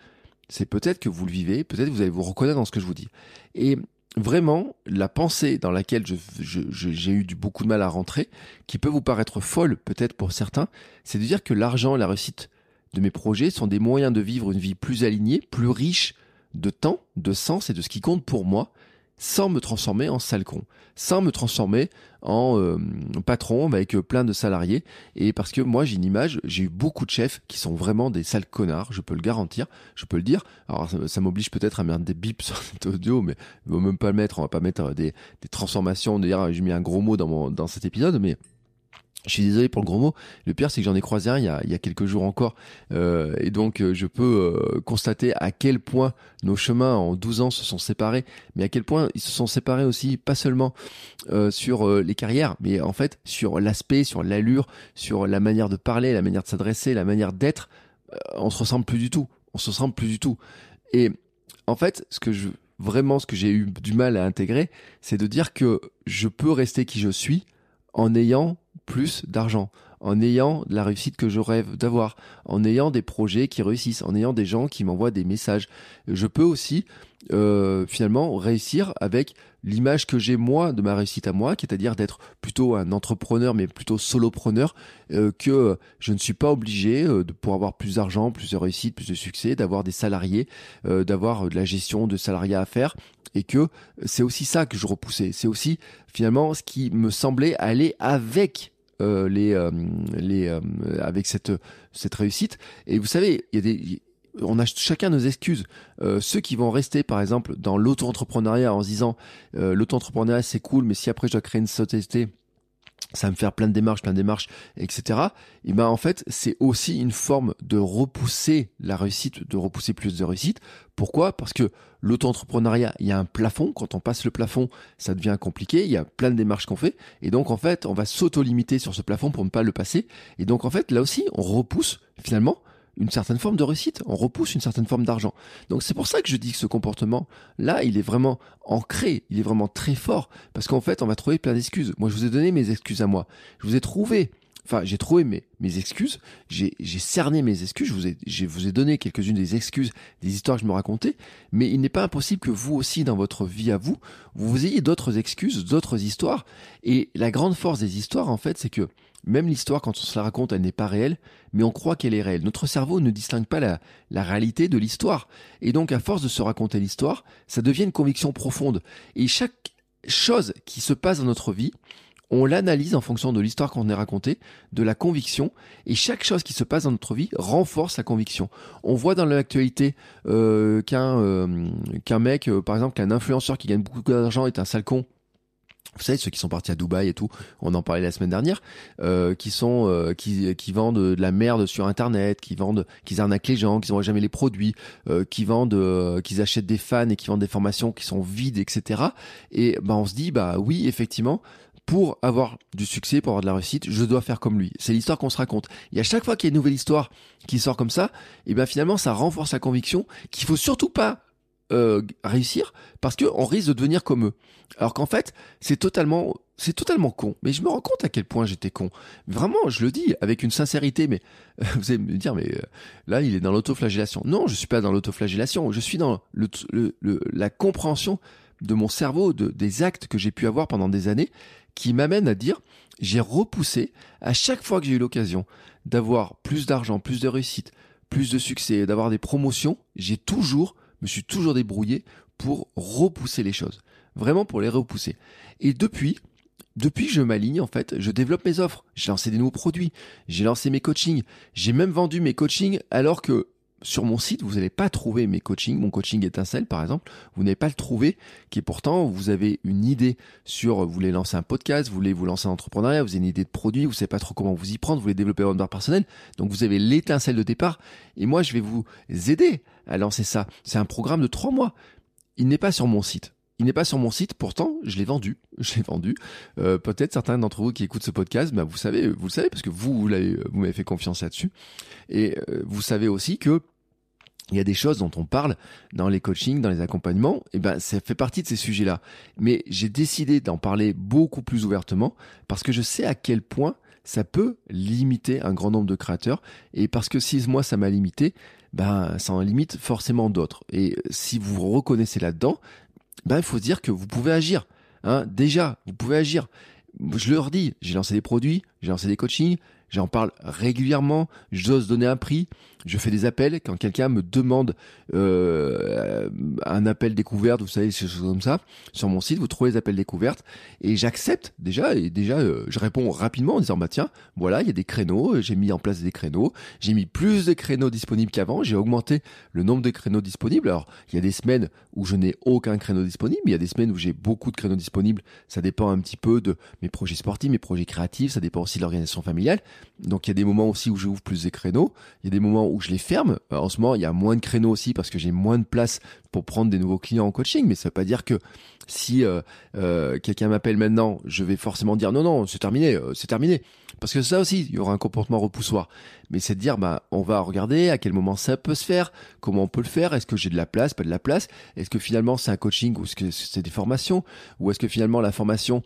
c'est peut-être que vous le vivez, peut-être que vous allez vous reconnaître dans ce que je vous dis. Et vraiment la pensée dans laquelle j'ai eu beaucoup de mal à rentrer, qui peut vous paraître folle peut-être pour certains, c'est de dire que l'argent et la réussite de mes projets sont des moyens de vivre une vie plus alignée, plus riche de temps, de sens et de ce qui compte pour moi, sans me transformer en sale con, sans me transformer en euh, patron avec euh, plein de salariés. Et parce que moi j'ai une image, j'ai eu beaucoup de chefs qui sont vraiment des sales connards, je peux le garantir, je peux le dire. Alors ça, m'oblige peut-être à mettre des bips sur cet audio, mais il vaut même pas le mettre, on va pas mettre euh, des, des transformations, d'ailleurs j'ai mis un gros mot dans, mon, dans cet épisode, mais je suis désolé pour le gros mot. Le pire, c'est que j'en ai croisé un il y a, il y a quelques jours encore. Euh, et donc, euh, je peux euh, constater à quel point nos chemins en 12 ans se sont séparés, mais à quel point ils se sont séparés aussi, pas seulement sur les carrières, mais en fait sur l'aspect, sur l'allure, sur la manière de parler, la manière de s'adresser, la manière d'être. on se ressemble plus du tout on se ressemble plus du tout. Et en fait, ce que je vraiment ce que j'ai eu du mal à intégrer, c'est de dire que je peux rester qui je suis en ayant plus d'argent, en ayant la réussite que je rêve d'avoir, en ayant des projets qui réussissent, en ayant des gens qui m'envoient des messages. Je peux aussi euh, finalement réussir avec l'image que j'ai moi de ma réussite à moi, qui est à dire d'être plutôt un entrepreneur, mais plutôt solopreneur, euh, que je ne suis pas obligé euh, de pour avoir plus d'argent, plus de réussite, plus de succès, d'avoir des salariés, euh, d'avoir de la gestion de salariat à faire, et que c'est aussi ça que je repoussais. C'est aussi finalement ce qui me semblait aller avec euh, les, euh, les euh, avec cette cette réussite. Et vous savez, il y a des on a chacun nos excuses. ceux qui vont rester, par exemple, dans l'auto-entrepreneuriat en se disant l'auto-entrepreneuriat c'est cool, mais si après je dois créer une société, ça va me faire plein de démarches, plein de démarches, etc. Et ben en fait, c'est aussi une forme de repousser la réussite, de repousser plus de réussite. Pourquoi? Parce que l'auto-entrepreneuriat, il y a un plafond. Quand on passe le plafond, ça devient compliqué. Il y a plein de démarches qu'on fait. Et donc en fait, on va s'auto-limiter sur ce plafond pour ne pas le passer. Et donc en fait, là aussi, on repousse finalement une certaine forme de réussite, on repousse une certaine forme d'argent. Donc c'est pour ça que je dis que ce comportement-là, il est vraiment ancré, il est vraiment très fort, parce qu'en fait, on va trouver plein d'excuses. Moi, je vous ai donné mes excuses à moi. Je vous ai trouvé, enfin, j'ai trouvé mes, mes excuses, j'ai cerné mes excuses, je vous ai, je vous ai donné quelques-unes des excuses, des histoires que je me racontais, mais il n'est pas impossible que vous aussi, dans votre vie à vous, vous ayez d'autres excuses, d'autres histoires. Et la grande force des histoires, en fait, c'est que même l'histoire, quand on se la raconte, elle n'est pas réelle, mais on croit qu'elle est réelle. Notre cerveau ne distingue pas la, la réalité de l'histoire. Et donc, à force de se raconter l'histoire, ça devient une conviction profonde. Et chaque chose qui se passe dans notre vie, on l'analyse en fonction de l'histoire qu'on est racontée, de la conviction, et chaque chose qui se passe dans notre vie renforce la conviction. On voit dans l'actualité euh, qu'un euh, mec, euh, par exemple, qu'un influenceur qui gagne beaucoup d'argent est un sale con vous savez ceux qui sont partis à Dubaï et tout, on en parlait la semaine dernière, euh, qui sont euh, qui, qui vendent de la merde sur internet, qui vendent, qui arnaquent les gens, qui n'ont jamais les produits, euh, qui vendent, euh, qui achètent des fans et qui vendent des formations qui sont vides, etc. Et ben on se dit bah oui effectivement. Pour avoir du succès, pour avoir de la réussite, je dois faire comme lui. C'est l'histoire qu'on se raconte. Et à chaque fois qu'il y a une nouvelle histoire qui sort comme ça, et ben finalement ça renforce la conviction qu'il faut surtout pas euh, réussir parce que on risque de devenir comme eux. Alors qu'en fait, c'est totalement c'est totalement con. Mais je me rends compte à quel point j'étais con. Vraiment, je le dis avec une sincérité. Mais vous allez me dire, mais euh, là, il est dans l'autoflagellation. Non, je suis pas dans l'autoflagellation. Je suis dans le, la compréhension de mon cerveau, de, des actes que j'ai pu avoir pendant des années, qui m'amènent à dire, j'ai repoussé à chaque fois que j'ai eu l'occasion d'avoir plus d'argent, plus de réussite, plus de succès, d'avoir des promotions, j'ai toujours me suis toujours débrouillé pour repousser les choses. Vraiment pour les repousser. Et depuis, depuis je m'aligne, en fait, je développe mes offres. J'ai lancé des nouveaux produits. J'ai lancé mes coachings. J'ai même vendu mes coachings alors que sur mon site, vous n'allez pas trouver mes coachings, mon coaching étincelle par exemple, vous n'allez pas le trouver, qui est pourtant, vous avez une idée sur, vous voulez lancer un podcast, vous voulez vous lancer en entrepreneuriat, vous avez une idée de produit, vous savez pas trop comment vous y prendre, vous voulez développer votre marque personnelle, donc vous avez l'étincelle de départ, et moi je vais vous aider à lancer ça. C'est un programme de trois mois. Il n'est pas sur mon site. Il n'est pas sur mon site, pourtant je l'ai vendu. Je l'ai vendu. Euh, peut-être certains d'entre vous qui écoutent ce podcast, bah, vous savez, vous le savez parce que vous vous l'avez, vous m'avez fait confiance là-dessus. Et euh, vous savez aussi que il y a des choses dont on parle dans les coachings, dans les accompagnements, et ben ça fait partie de ces sujets-là. Mais j'ai décidé d'en parler beaucoup plus ouvertement parce que je sais à quel point ça peut limiter un grand nombre de créateurs et parce que si moi ça m'a limité, ben ça en limite forcément d'autres. Et si vous reconnaissez là-dedans, ben il faut se dire que vous pouvez agir. Hein. Déjà, vous pouvez agir. Je leur dis, j'ai lancé des produits, j'ai lancé des coachings, J'en parle régulièrement, j'ose donner un prix, je fais des appels quand quelqu'un me demande euh, un appel découverte, vous savez, choses comme ça. Sur mon site, vous trouvez les appels découvertes et j'accepte déjà et déjà euh, je réponds rapidement en disant bah tiens, voilà, il y a des créneaux, j'ai mis en place des créneaux, j'ai mis plus de créneaux disponibles qu'avant, j'ai augmenté le nombre de créneaux disponibles. Alors, il y a des semaines où je n'ai aucun créneau disponible, il y a des semaines où j'ai beaucoup de créneaux disponibles, ça dépend un petit peu de mes projets sportifs, mes projets créatifs, ça dépend aussi de l'organisation familiale. Donc il y a des moments aussi où j'ouvre plus des créneaux, il y a des moments où je les ferme. En ce moment, il y a moins de créneaux aussi parce que j'ai moins de place pour prendre des nouveaux clients en coaching, mais ça veut pas dire que si euh, euh, quelqu'un m'appelle maintenant, je vais forcément dire non, non, c'est terminé, euh, c'est terminé. Parce que ça aussi, il y aura un comportement repoussoir. Mais c'est de dire, bah, on va regarder à quel moment ça peut se faire, comment on peut le faire, est-ce que j'ai de la place, pas de la place, est-ce que finalement c'est un coaching ou est-ce que c'est des formations, ou est-ce que finalement la formation,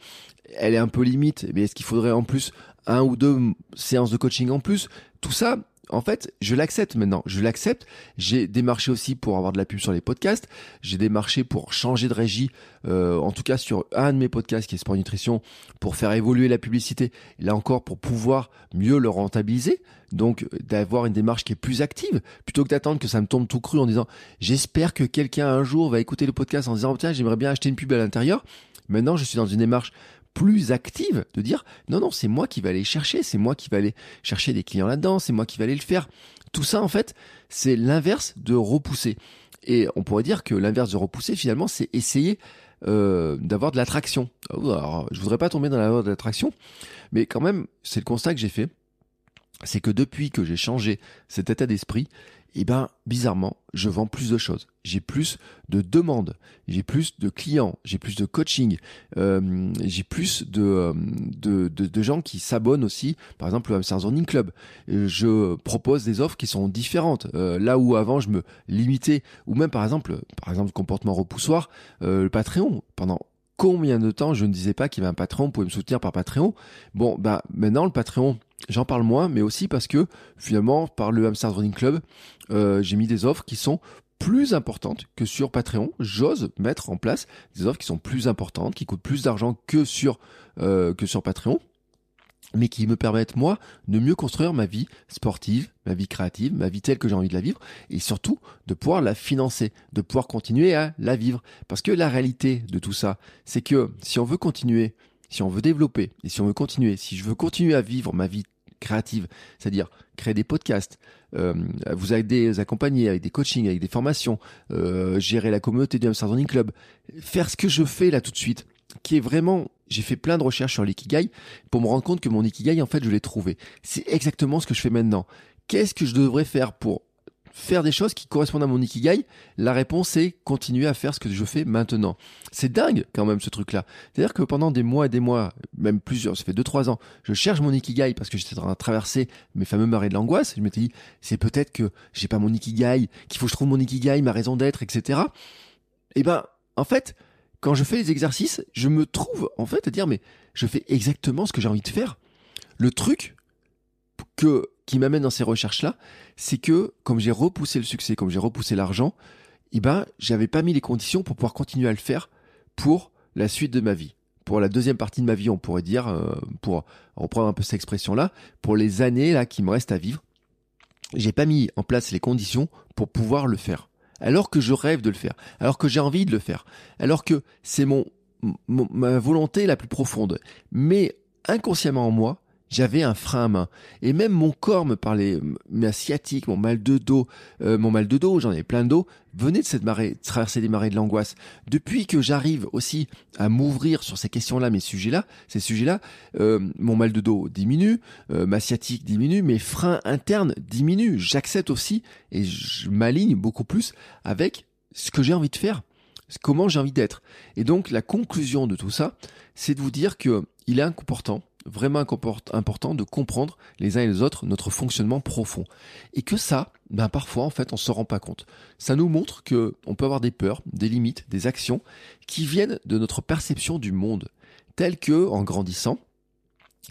elle est un peu limite, mais est-ce qu'il faudrait en plus un ou deux séances de coaching en plus? Tout ça, en fait, je l'accepte maintenant. Je l'accepte. J'ai démarché aussi pour avoir de la pub sur les podcasts. J'ai démarché pour changer de régie, euh, en tout cas sur un de mes podcasts qui est Sport Nutrition, pour faire évoluer la publicité. Là encore, pour pouvoir mieux le rentabiliser. Donc, d'avoir une démarche qui est plus active, plutôt que d'attendre que ça me tombe tout cru en disant, j'espère que quelqu'un un jour va écouter le podcast en disant, tiens, j'aimerais bien acheter une pub à l'intérieur. Maintenant, je suis dans une démarche plus active de dire non non c'est moi qui vais aller chercher c'est moi qui vais aller chercher des clients là-dedans c'est moi qui vais aller le faire. Tout ça en fait c'est l'inverse de repousser. Et on pourrait dire que l'inverse de repousser finalement c'est essayer euh, d'avoir de l'attraction. Alors je voudrais pas tomber dans la voie de l'attraction mais quand même c'est le constat que j'ai fait. C'est que depuis que j'ai changé cet état d'esprit eh ben bizarrement, je vends plus de choses. J'ai plus de demandes, j'ai plus de clients, j'ai plus de coaching, euh, j'ai plus euh, de, gens qui s'abonnent aussi, par exemple le Hamster Zoning Club. Je propose des offres qui sont différentes. Euh, là où avant je me limitais, ou même par exemple, par exemple comportement repoussoir, le Patreon. Pendant combien de temps je ne disais pas qu'il y avait un Patreon, vous pouvez me soutenir par Patreon. Bon, bah maintenant le Patreon, j'en parle moins, mais aussi parce que finalement, par le Hamster Running Club, euh, j'ai mis des offres qui sont plus importantes que sur Patreon. J'ose mettre en place des offres qui sont plus importantes, qui coûtent plus d'argent que sur euh, que sur Patreon, mais qui me permettent moi de mieux construire ma vie sportive, ma vie créative, ma vie telle que j'ai envie de la vivre, et surtout de pouvoir la financer, de pouvoir continuer à la vivre. Parce que la réalité de tout ça, c'est que si on veut continuer si on veut développer et si on veut continuer, si je veux continuer à vivre ma vie créative, c'est-à-dire créer des podcasts, euh, vous accompagner avec des coachings, avec des formations, euh, gérer la communauté du Hamster Club, faire ce que je fais là tout de suite, qui est vraiment, j'ai fait plein de recherches sur l'ikigai pour me rendre compte que mon ikigai, en fait, je l'ai trouvé. C'est exactement ce que je fais maintenant. Qu'est-ce que je devrais faire pour faire des choses qui correspondent à mon ikigai? La réponse est continuer à faire ce que je fais maintenant. C'est dingue quand même ce truc-là. C'est-à-dire que pendant des mois et des mois, même plusieurs, ça fait 2-3 ans, je cherche mon ikigai parce que j'étais en train de traverser mes fameux marées de l'angoisse. Je m'étais dit, c'est peut-être que j'ai pas mon ikigai, qu'il faut que je trouve mon ikigai, ma raison d'être, etc. Et eh ben, en fait, quand je fais les exercices, je me trouve en fait à dire, mais je fais exactement ce que j'ai envie de faire. Le truc que qui m'amène dans ces recherches-là, c'est que comme j'ai repoussé le succès, comme j'ai repoussé l'argent, eh ben, j'avais pas mis les conditions pour pouvoir continuer à le faire pour la suite de ma vie. Pour la deuxième partie de ma vie, on pourrait dire, euh, pour reprendre un peu cette expression-là, pour les années là qui me restent à vivre, j'ai pas mis en place les conditions pour pouvoir le faire. Alors que je rêve de le faire, alors que j'ai envie de le faire, alors que c'est mon ma volonté la plus profonde. Mais inconsciemment en moi, j'avais un frein à main. Et même mon corps me parlait, ma sciatique, mon mal de dos, euh, mon mal de dos, j'en ai plein de dos, venait de cette marée, traverser des marées de l'angoisse. Depuis que j'arrive aussi à m'ouvrir sur ces questions-là, mes sujets-là, ces sujets-là, euh, mon mal de dos diminue, euh, ma sciatique diminue, mes freins internes diminuent. J'accepte aussi et je m'aligne beaucoup plus avec ce que j'ai envie de faire, comment j'ai envie d'être. Et donc la conclusion de tout ça, c'est de vous dire que il est important vraiment important de comprendre les uns et les autres notre fonctionnement profond. Et que ça, ben parfois en fait on se rend pas compte. Ça nous montre que on peut avoir des peurs, des limites, des actions qui viennent de notre perception du monde, telles que en grandissant,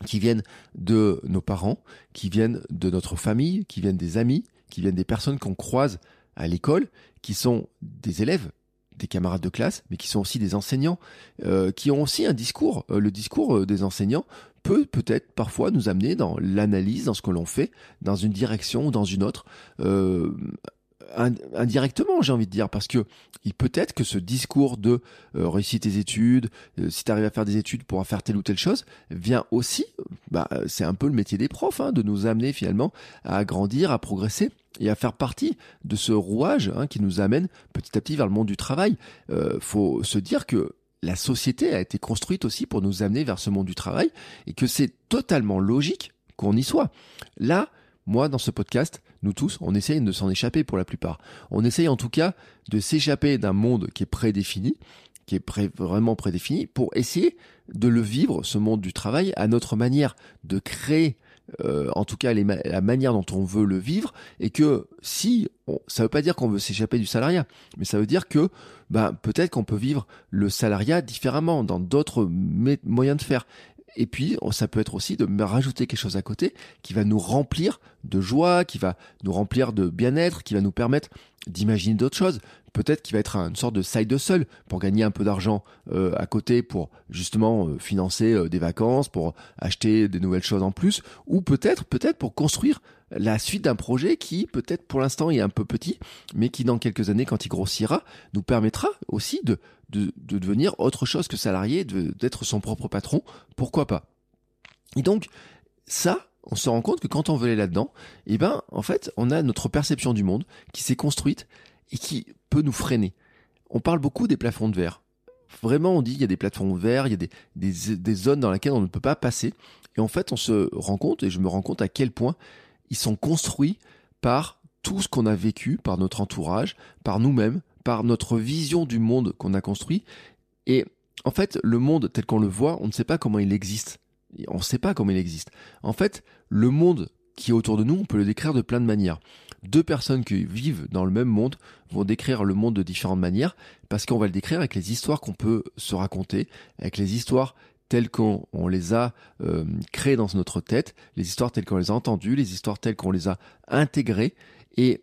qui viennent de nos parents, qui viennent de notre famille, qui viennent des amis, qui viennent des personnes qu'on croise à l'école, qui sont des élèves des camarades de classe, mais qui sont aussi des enseignants, euh, qui ont aussi un discours. Euh, le discours euh, des enseignants peut peut-être parfois nous amener dans l'analyse, dans ce que l'on fait, dans une direction ou dans une autre. indirectement, j'ai envie de dire, parce que il peut être que ce discours de réussir tes études, si tu arrives à faire des études pour faire telle ou telle chose, vient aussi, bah, c'est un peu le métier des profs, hein, de nous amener finalement à grandir, à progresser et à faire partie de ce rouage hein, qui nous amène petit à petit vers le monde du travail. Euh, faut se dire que la société a été construite aussi pour nous amener vers ce monde du travail et que c'est totalement logique qu'on y soit. Là, moi, dans ce podcast, nous tous, on essaye de s'en échapper pour la plupart. On essaye en tout cas de s'échapper d'un monde qui est prédéfini, qui est vraiment prédéfini, pour essayer de le vivre, ce monde du travail, à notre manière, de créer euh, en tout cas la manière dont on veut le vivre, et que si, ça veut pas dire qu'on veut s'échapper du salariat, mais ça veut dire que ben, peut-être qu'on peut vivre le salariat différemment, dans d'autres moyens de faire. Et puis, ça peut être aussi de me rajouter quelque chose à côté qui va nous remplir de joie, qui va nous remplir de bien-être, qui va nous permettre d'imaginer d'autres choses. Peut-être qu'il va être une sorte de side hustle pour gagner un peu d'argent euh, à côté pour justement euh, financer euh, des vacances, pour acheter des nouvelles choses en plus, ou peut-être, peut-être pour construire la suite d'un projet qui peut-être pour l'instant est un peu petit, mais qui dans quelques années, quand il grossira, nous permettra aussi de, de, de devenir autre chose que salarié, d'être son propre patron. Pourquoi pas? Et donc, ça, on se rend compte que quand on veut aller là-dedans, eh ben, en fait, on a notre perception du monde qui s'est construite et qui peut nous freiner. On parle beaucoup des plafonds de verre. Vraiment, on dit qu'il y a des plafonds de verre, il y a des, des, des zones dans lesquelles on ne peut pas passer. Et en fait, on se rend compte, et je me rends compte à quel point ils sont construits par tout ce qu'on a vécu, par notre entourage, par nous-mêmes, par notre vision du monde qu'on a construit. Et en fait, le monde tel qu'on le voit, on ne sait pas comment il existe. On ne sait pas comment il existe. En fait, le monde qui est autour de nous, on peut le décrire de plein de manières. Deux personnes qui vivent dans le même monde vont décrire le monde de différentes manières parce qu'on va le décrire avec les histoires qu'on peut se raconter, avec les histoires telles qu'on les a euh, créées dans notre tête, les histoires telles qu'on les a entendues, les histoires telles qu'on les a intégrées. Et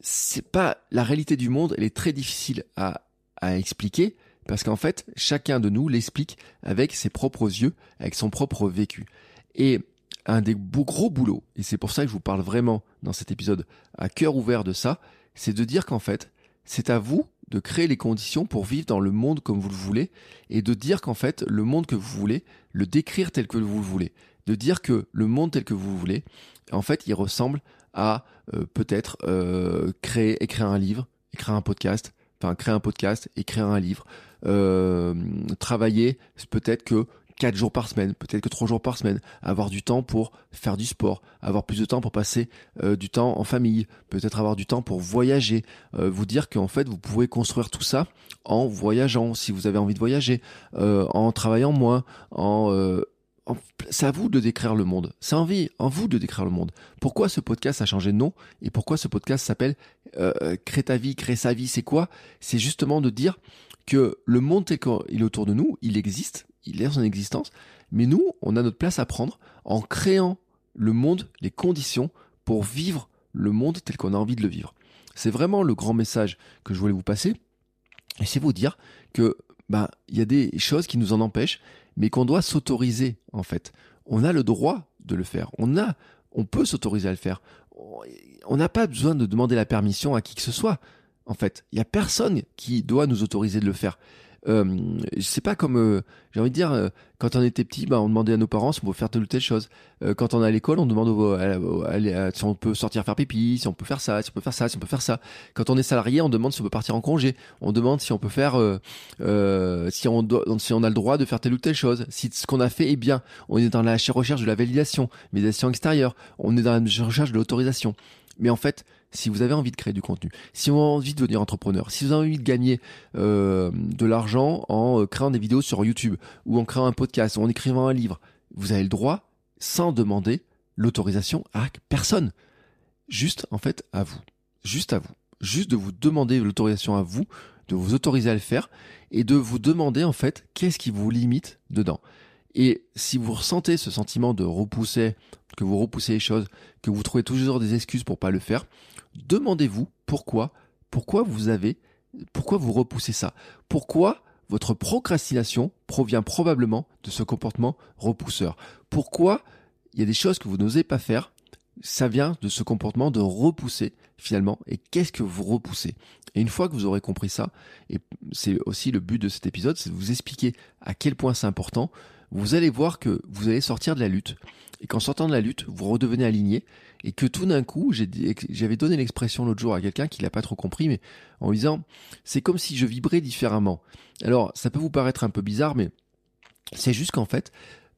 c'est pas la réalité du monde, elle est très difficile à, à expliquer parce qu'en fait, chacun de nous l'explique avec ses propres yeux, avec son propre vécu. Et un des gros boulots, et c'est pour ça que je vous parle vraiment dans cet épisode à cœur ouvert de ça, c'est de dire qu'en fait, c'est à vous de créer les conditions pour vivre dans le monde comme vous le voulez, et de dire qu'en fait, le monde que vous voulez, le décrire tel que vous le voulez, de dire que le monde tel que vous voulez, en fait, il ressemble à euh, peut-être euh, créer, écrire un livre, écrire un podcast, enfin créer un podcast, écrire un livre, euh, travailler, peut-être que quatre jours par semaine, peut-être que trois jours par semaine, avoir du temps pour faire du sport, avoir plus de temps pour passer euh, du temps en famille, peut-être avoir du temps pour voyager, euh, vous dire qu'en fait vous pouvez construire tout ça en voyageant si vous avez envie de voyager, euh, en travaillant moins, en, c'est à vous de décrire le monde. C'est envie, en vous de décrire le monde. Pourquoi ce podcast a changé de nom et pourquoi ce podcast s'appelle Crée ta vie, crée sa vie C'est quoi? C'est justement de dire que le monde tel qu'il est autour de nous, il existe, il est en existence, mais nous, on a notre place à prendre en créant le monde, les conditions pour vivre le monde tel qu'on a envie de le vivre. C'est vraiment le grand message que je voulais vous passer. Et c'est vous dire que bah il y a des choses qui nous en empêchent, mais qu'on doit s'autoriser en fait. On a le droit de le faire. On a, on peut s'autoriser à le faire. On n'a pas besoin de demander la permission à qui que ce soit. En fait, il y a personne qui doit nous autoriser de le faire euh, c'est pas comme euh, j'ai envie de dire euh, quand on était petit bah on demandait à nos parents si on pouvait faire telle ou telle chose. Euh, quand on est à l'école on demande si on peut sortir faire pipi si on peut faire ça si on peut faire ça si on peut faire ça. Quand on est salarié on demande si on peut partir en congé. On demande si on peut faire si on si on a le droit de faire telle ou telle chose. Si ce qu'on a fait est bien on est dans la recherche de la validation validation extérieure. On est dans la recherche de l'autorisation. Mais en fait si vous avez envie de créer du contenu, si vous avez envie de devenir entrepreneur, si vous avez envie de gagner euh, de l'argent en euh, créant des vidéos sur YouTube ou en créant un podcast ou en écrivant un livre, vous avez le droit sans demander l'autorisation à personne. Juste en fait à vous. Juste à vous. Juste de vous demander l'autorisation à vous, de vous autoriser à le faire et de vous demander en fait qu'est-ce qui vous limite dedans. Et si vous ressentez ce sentiment de repousser, que vous repoussez les choses, que vous trouvez toujours des excuses pour pas le faire, demandez-vous pourquoi, pourquoi vous avez, pourquoi vous repoussez ça, pourquoi votre procrastination provient probablement de ce comportement repousseur? Pourquoi il y a des choses que vous n'osez pas faire, ça vient de ce comportement de repousser finalement? Et qu'est-ce que vous repoussez? Et une fois que vous aurez compris ça, et c'est aussi le but de cet épisode, c'est de vous expliquer à quel point c'est important, vous allez voir que vous allez sortir de la lutte. Et qu'en sortant de la lutte, vous redevenez aligné. Et que tout d'un coup, j'avais donné l'expression l'autre jour à quelqu'un qui l'a pas trop compris, mais en disant, c'est comme si je vibrais différemment. Alors, ça peut vous paraître un peu bizarre, mais c'est juste qu'en fait,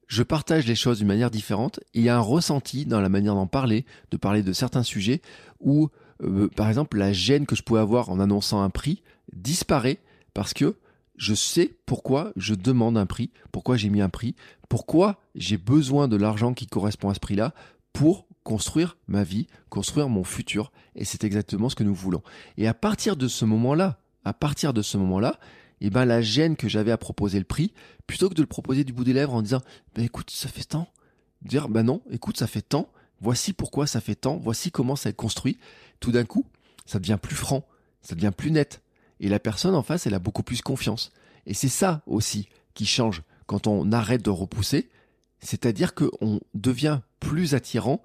je partage les choses d'une manière différente et il y a un ressenti dans la manière d'en parler, de parler de certains sujets où, euh, par exemple, la gêne que je pouvais avoir en annonçant un prix disparaît parce que je sais pourquoi je demande un prix, pourquoi j'ai mis un prix, pourquoi j'ai besoin de l'argent qui correspond à ce prix-là pour construire ma vie, construire mon futur. Et c'est exactement ce que nous voulons. Et à partir de ce moment-là, à partir de ce moment-là, eh ben la gêne que j'avais à proposer le prix, plutôt que de le proposer du bout des lèvres en disant, ben écoute, ça fait tant, dire, ben non, écoute, ça fait tant, voici pourquoi ça fait tant, voici comment ça est construit, tout d'un coup, ça devient plus franc, ça devient plus net. Et la personne en face, elle a beaucoup plus confiance. Et c'est ça aussi qui change quand on arrête de repousser, c'est-à-dire qu'on devient plus attirant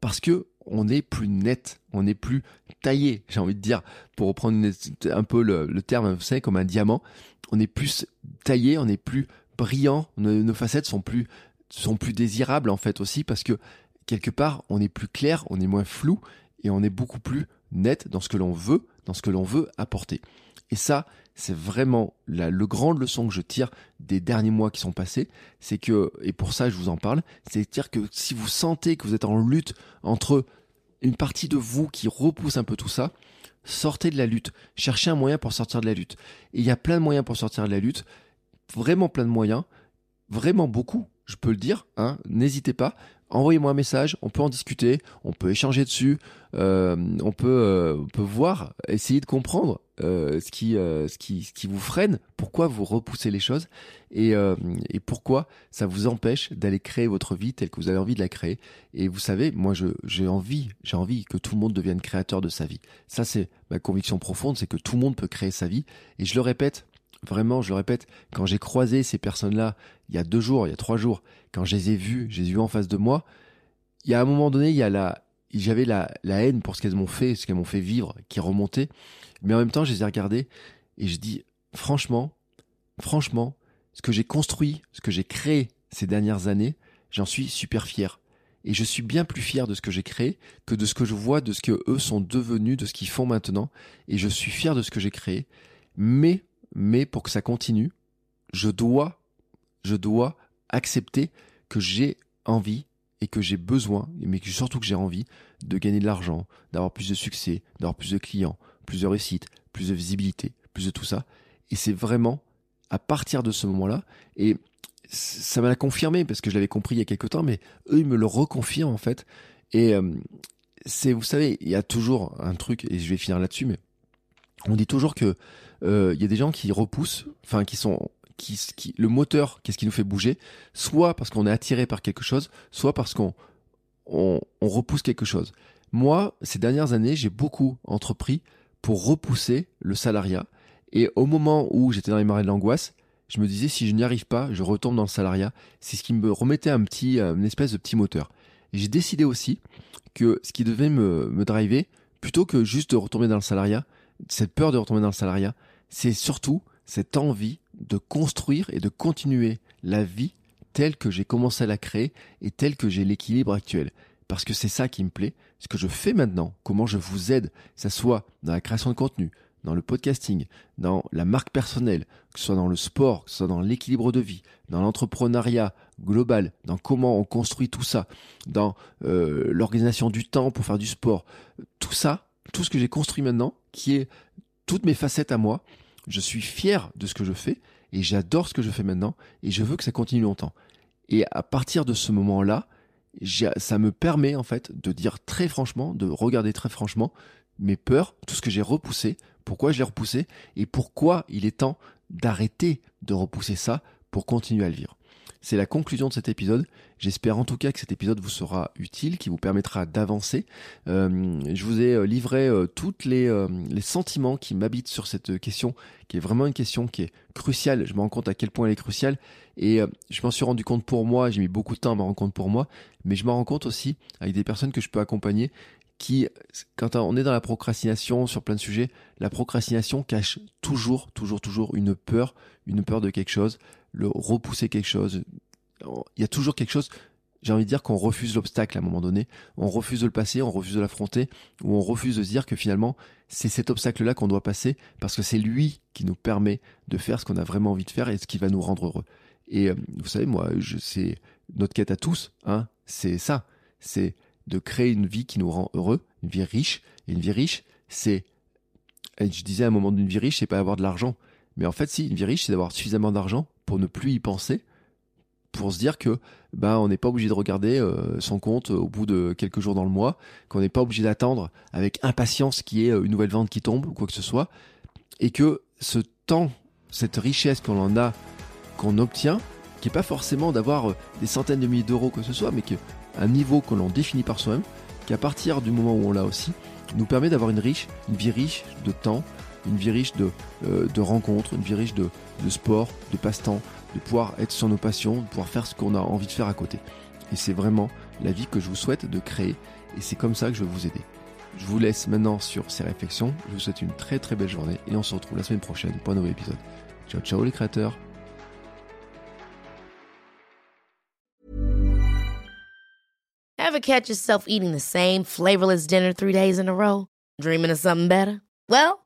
parce que on est plus net, on est plus taillé, j'ai envie de dire, pour reprendre un peu le, terme, vous savez, comme un diamant, on est plus taillé, on est plus brillant, nos, facettes sont plus sont plus désirables en fait aussi parce que quelque part on est plus clair, on est moins flou et on est beaucoup plus net dans ce que l'on veut, dans ce que l'on veut apporter. Et ça, c'est vraiment la le grande leçon que je tire des derniers mois qui sont passés, c'est que, et pour ça je vous en parle, c'est dire que si vous sentez que vous êtes en lutte entre une partie de vous qui repousse un peu tout ça, sortez de la lutte, cherchez un moyen pour sortir de la lutte. Et il y a plein de moyens pour sortir de la lutte, vraiment plein de moyens, vraiment beaucoup, je peux le dire, hein, n'hésitez pas, envoyez-moi un message, on peut en discuter, on peut échanger dessus, euh, on peut euh, on peut voir, essayer de comprendre euh, ce qui ce qui ce qui vous freine, pourquoi vous repoussez les choses et et pourquoi ça vous empêche d'aller créer votre vie telle que vous avez envie de la créer. Et vous savez, moi j'ai envie j'ai envie que tout le monde devienne créateur de sa vie. Ça c'est ma conviction profonde, c'est que tout le monde peut créer sa vie. Et je le répète, Vraiment, je le répète, quand j'ai croisé ces personnes-là, il y a deux jours, il y a trois jours, quand je les ai vues, je les ai vues en face de moi, il y a un moment donné, il y a la, j'avais la, la haine pour ce qu'elles m'ont fait, ce qu'elles m'ont fait vivre, qui remontait. Mais en même temps, je les ai regardées et je dis, franchement, franchement, ce que j'ai construit, ce que j'ai créé ces dernières années, j'en suis super fier. Et je suis bien plus fier de ce que j'ai créé que de ce que je vois, de ce que eux sont devenus, de ce qu'ils font maintenant. Et je suis fier de ce que j'ai créé. Mais mais pour que ça continue, je dois, je dois accepter que j'ai envie et que j'ai besoin, mais surtout que j'ai envie de gagner de l'argent, d'avoir plus de succès, d'avoir plus de clients, plus de réussite, plus de visibilité, plus de tout ça. Et c'est vraiment à partir de ce moment-là, et ça m'a confirmé parce que je l'avais compris il y a quelque temps, mais eux ils me le reconfirment en fait. Et euh, c'est, vous savez, il y a toujours un truc, et je vais finir là-dessus, mais on dit toujours que il y a des gens qui repoussent, enfin qui sont qui, le moteur, qu'est-ce qui nous fait bouger, soit parce qu'on est attiré par quelque chose, soit parce qu'on on, on, repousse quelque chose. Moi, ces dernières années, j'ai beaucoup entrepris pour repousser le salariat. Et au moment où j'étais dans les marais de l'angoisse, je me disais si je n'y arrive pas, je retombe dans le salariat. C'est ce qui me remettait un petit, une espèce de petit moteur. J'ai décidé aussi que ce qui devait me, me driver, plutôt que juste de retomber dans le salariat, cette peur de retomber dans le salariat, c'est surtout cette envie de construire et de continuer la vie telle que j'ai commencé à la créer et telle que j'ai l'équilibre actuel. Parce que c'est ça qui me plaît, ce que je fais maintenant, comment je vous aide, que ce soit dans la création de contenu, dans le podcasting, dans la marque personnelle, que ce soit dans le sport, que ce soit dans l'équilibre de vie, dans l'entrepreneuriat global, dans comment on construit tout ça, dans euh, l'organisation du temps pour faire du sport, tout ça, tout ce que j'ai construit maintenant, qui est toutes mes facettes à moi. Je suis fier de ce que je fais et j'adore ce que je fais maintenant et je veux que ça continue longtemps. Et à partir de ce moment-là, ça me permet en fait de dire très franchement, de regarder très franchement mes peurs, tout ce que j'ai repoussé, pourquoi je l'ai repoussé et pourquoi il est temps d'arrêter de repousser ça pour continuer à le vivre. C'est la conclusion de cet épisode. J'espère en tout cas que cet épisode vous sera utile, qui vous permettra d'avancer. Euh, je vous ai euh, livré euh, toutes les, les sentiments qui m'habitent sur cette question, qui est vraiment une question qui est cruciale. Je me rends compte à quel point elle est cruciale. Et je m'en suis rendu compte pour moi, j'ai mis beaucoup de temps à m'en rendre compte pour moi, mais je m'en rends compte aussi avec des personnes que je peux accompagner qui, quand on est dans la procrastination sur plein de sujets, la procrastination cache toujours, toujours, toujours une peur, une peur de quelque chose, le repousser quelque chose. Il y a toujours quelque chose. J'ai envie de dire qu'on refuse l'obstacle à un moment donné. On refuse de le passer, on refuse de l'affronter, ou on refuse de se dire que finalement, c'est cet obstacle-là qu'on doit passer parce que c'est lui qui nous permet de faire ce qu'on a vraiment envie de faire et ce qui va nous rendre heureux. Et euh, vous savez, moi, c'est notre quête à tous, hein, c'est ça, c'est de créer une vie qui nous rend heureux, une vie riche. Et une vie riche, c'est, je disais à un moment d'une vie riche, c'est pas avoir de l'argent, mais en fait, si une vie riche, c'est d'avoir suffisamment d'argent pour ne plus y penser, pour se dire que ben on n'est pas obligé de regarder euh, son compte au bout de quelques jours dans le mois, qu'on n'est pas obligé d'attendre avec impatience qu'il y ait une nouvelle vente qui tombe ou quoi que ce soit, et que ce temps, cette richesse qu'on en a, qu'on obtient, qui est pas forcément d'avoir euh, des centaines de milliers d'euros que ce soit, mais qu'un niveau que l'on définit par soi-même, qu'à partir du moment où on l'a aussi, nous permet d'avoir une riche, une vie riche de temps, une vie riche de, euh, de rencontres, une vie riche de, de sport, de passe-temps, de pouvoir être sur nos passions, de pouvoir faire ce qu'on a envie de faire à côté. Et c'est vraiment la vie que je vous souhaite de créer, et c'est comme ça que je vais vous aider. Je vous laisse maintenant sur ces réflexions, je vous souhaite une très très belle journée, et on se retrouve la semaine prochaine pour un nouvel épisode. Ciao ciao les créateurs Ever catch yourself eating the same flavorless dinner three days in a row? Dreaming of something better? Well,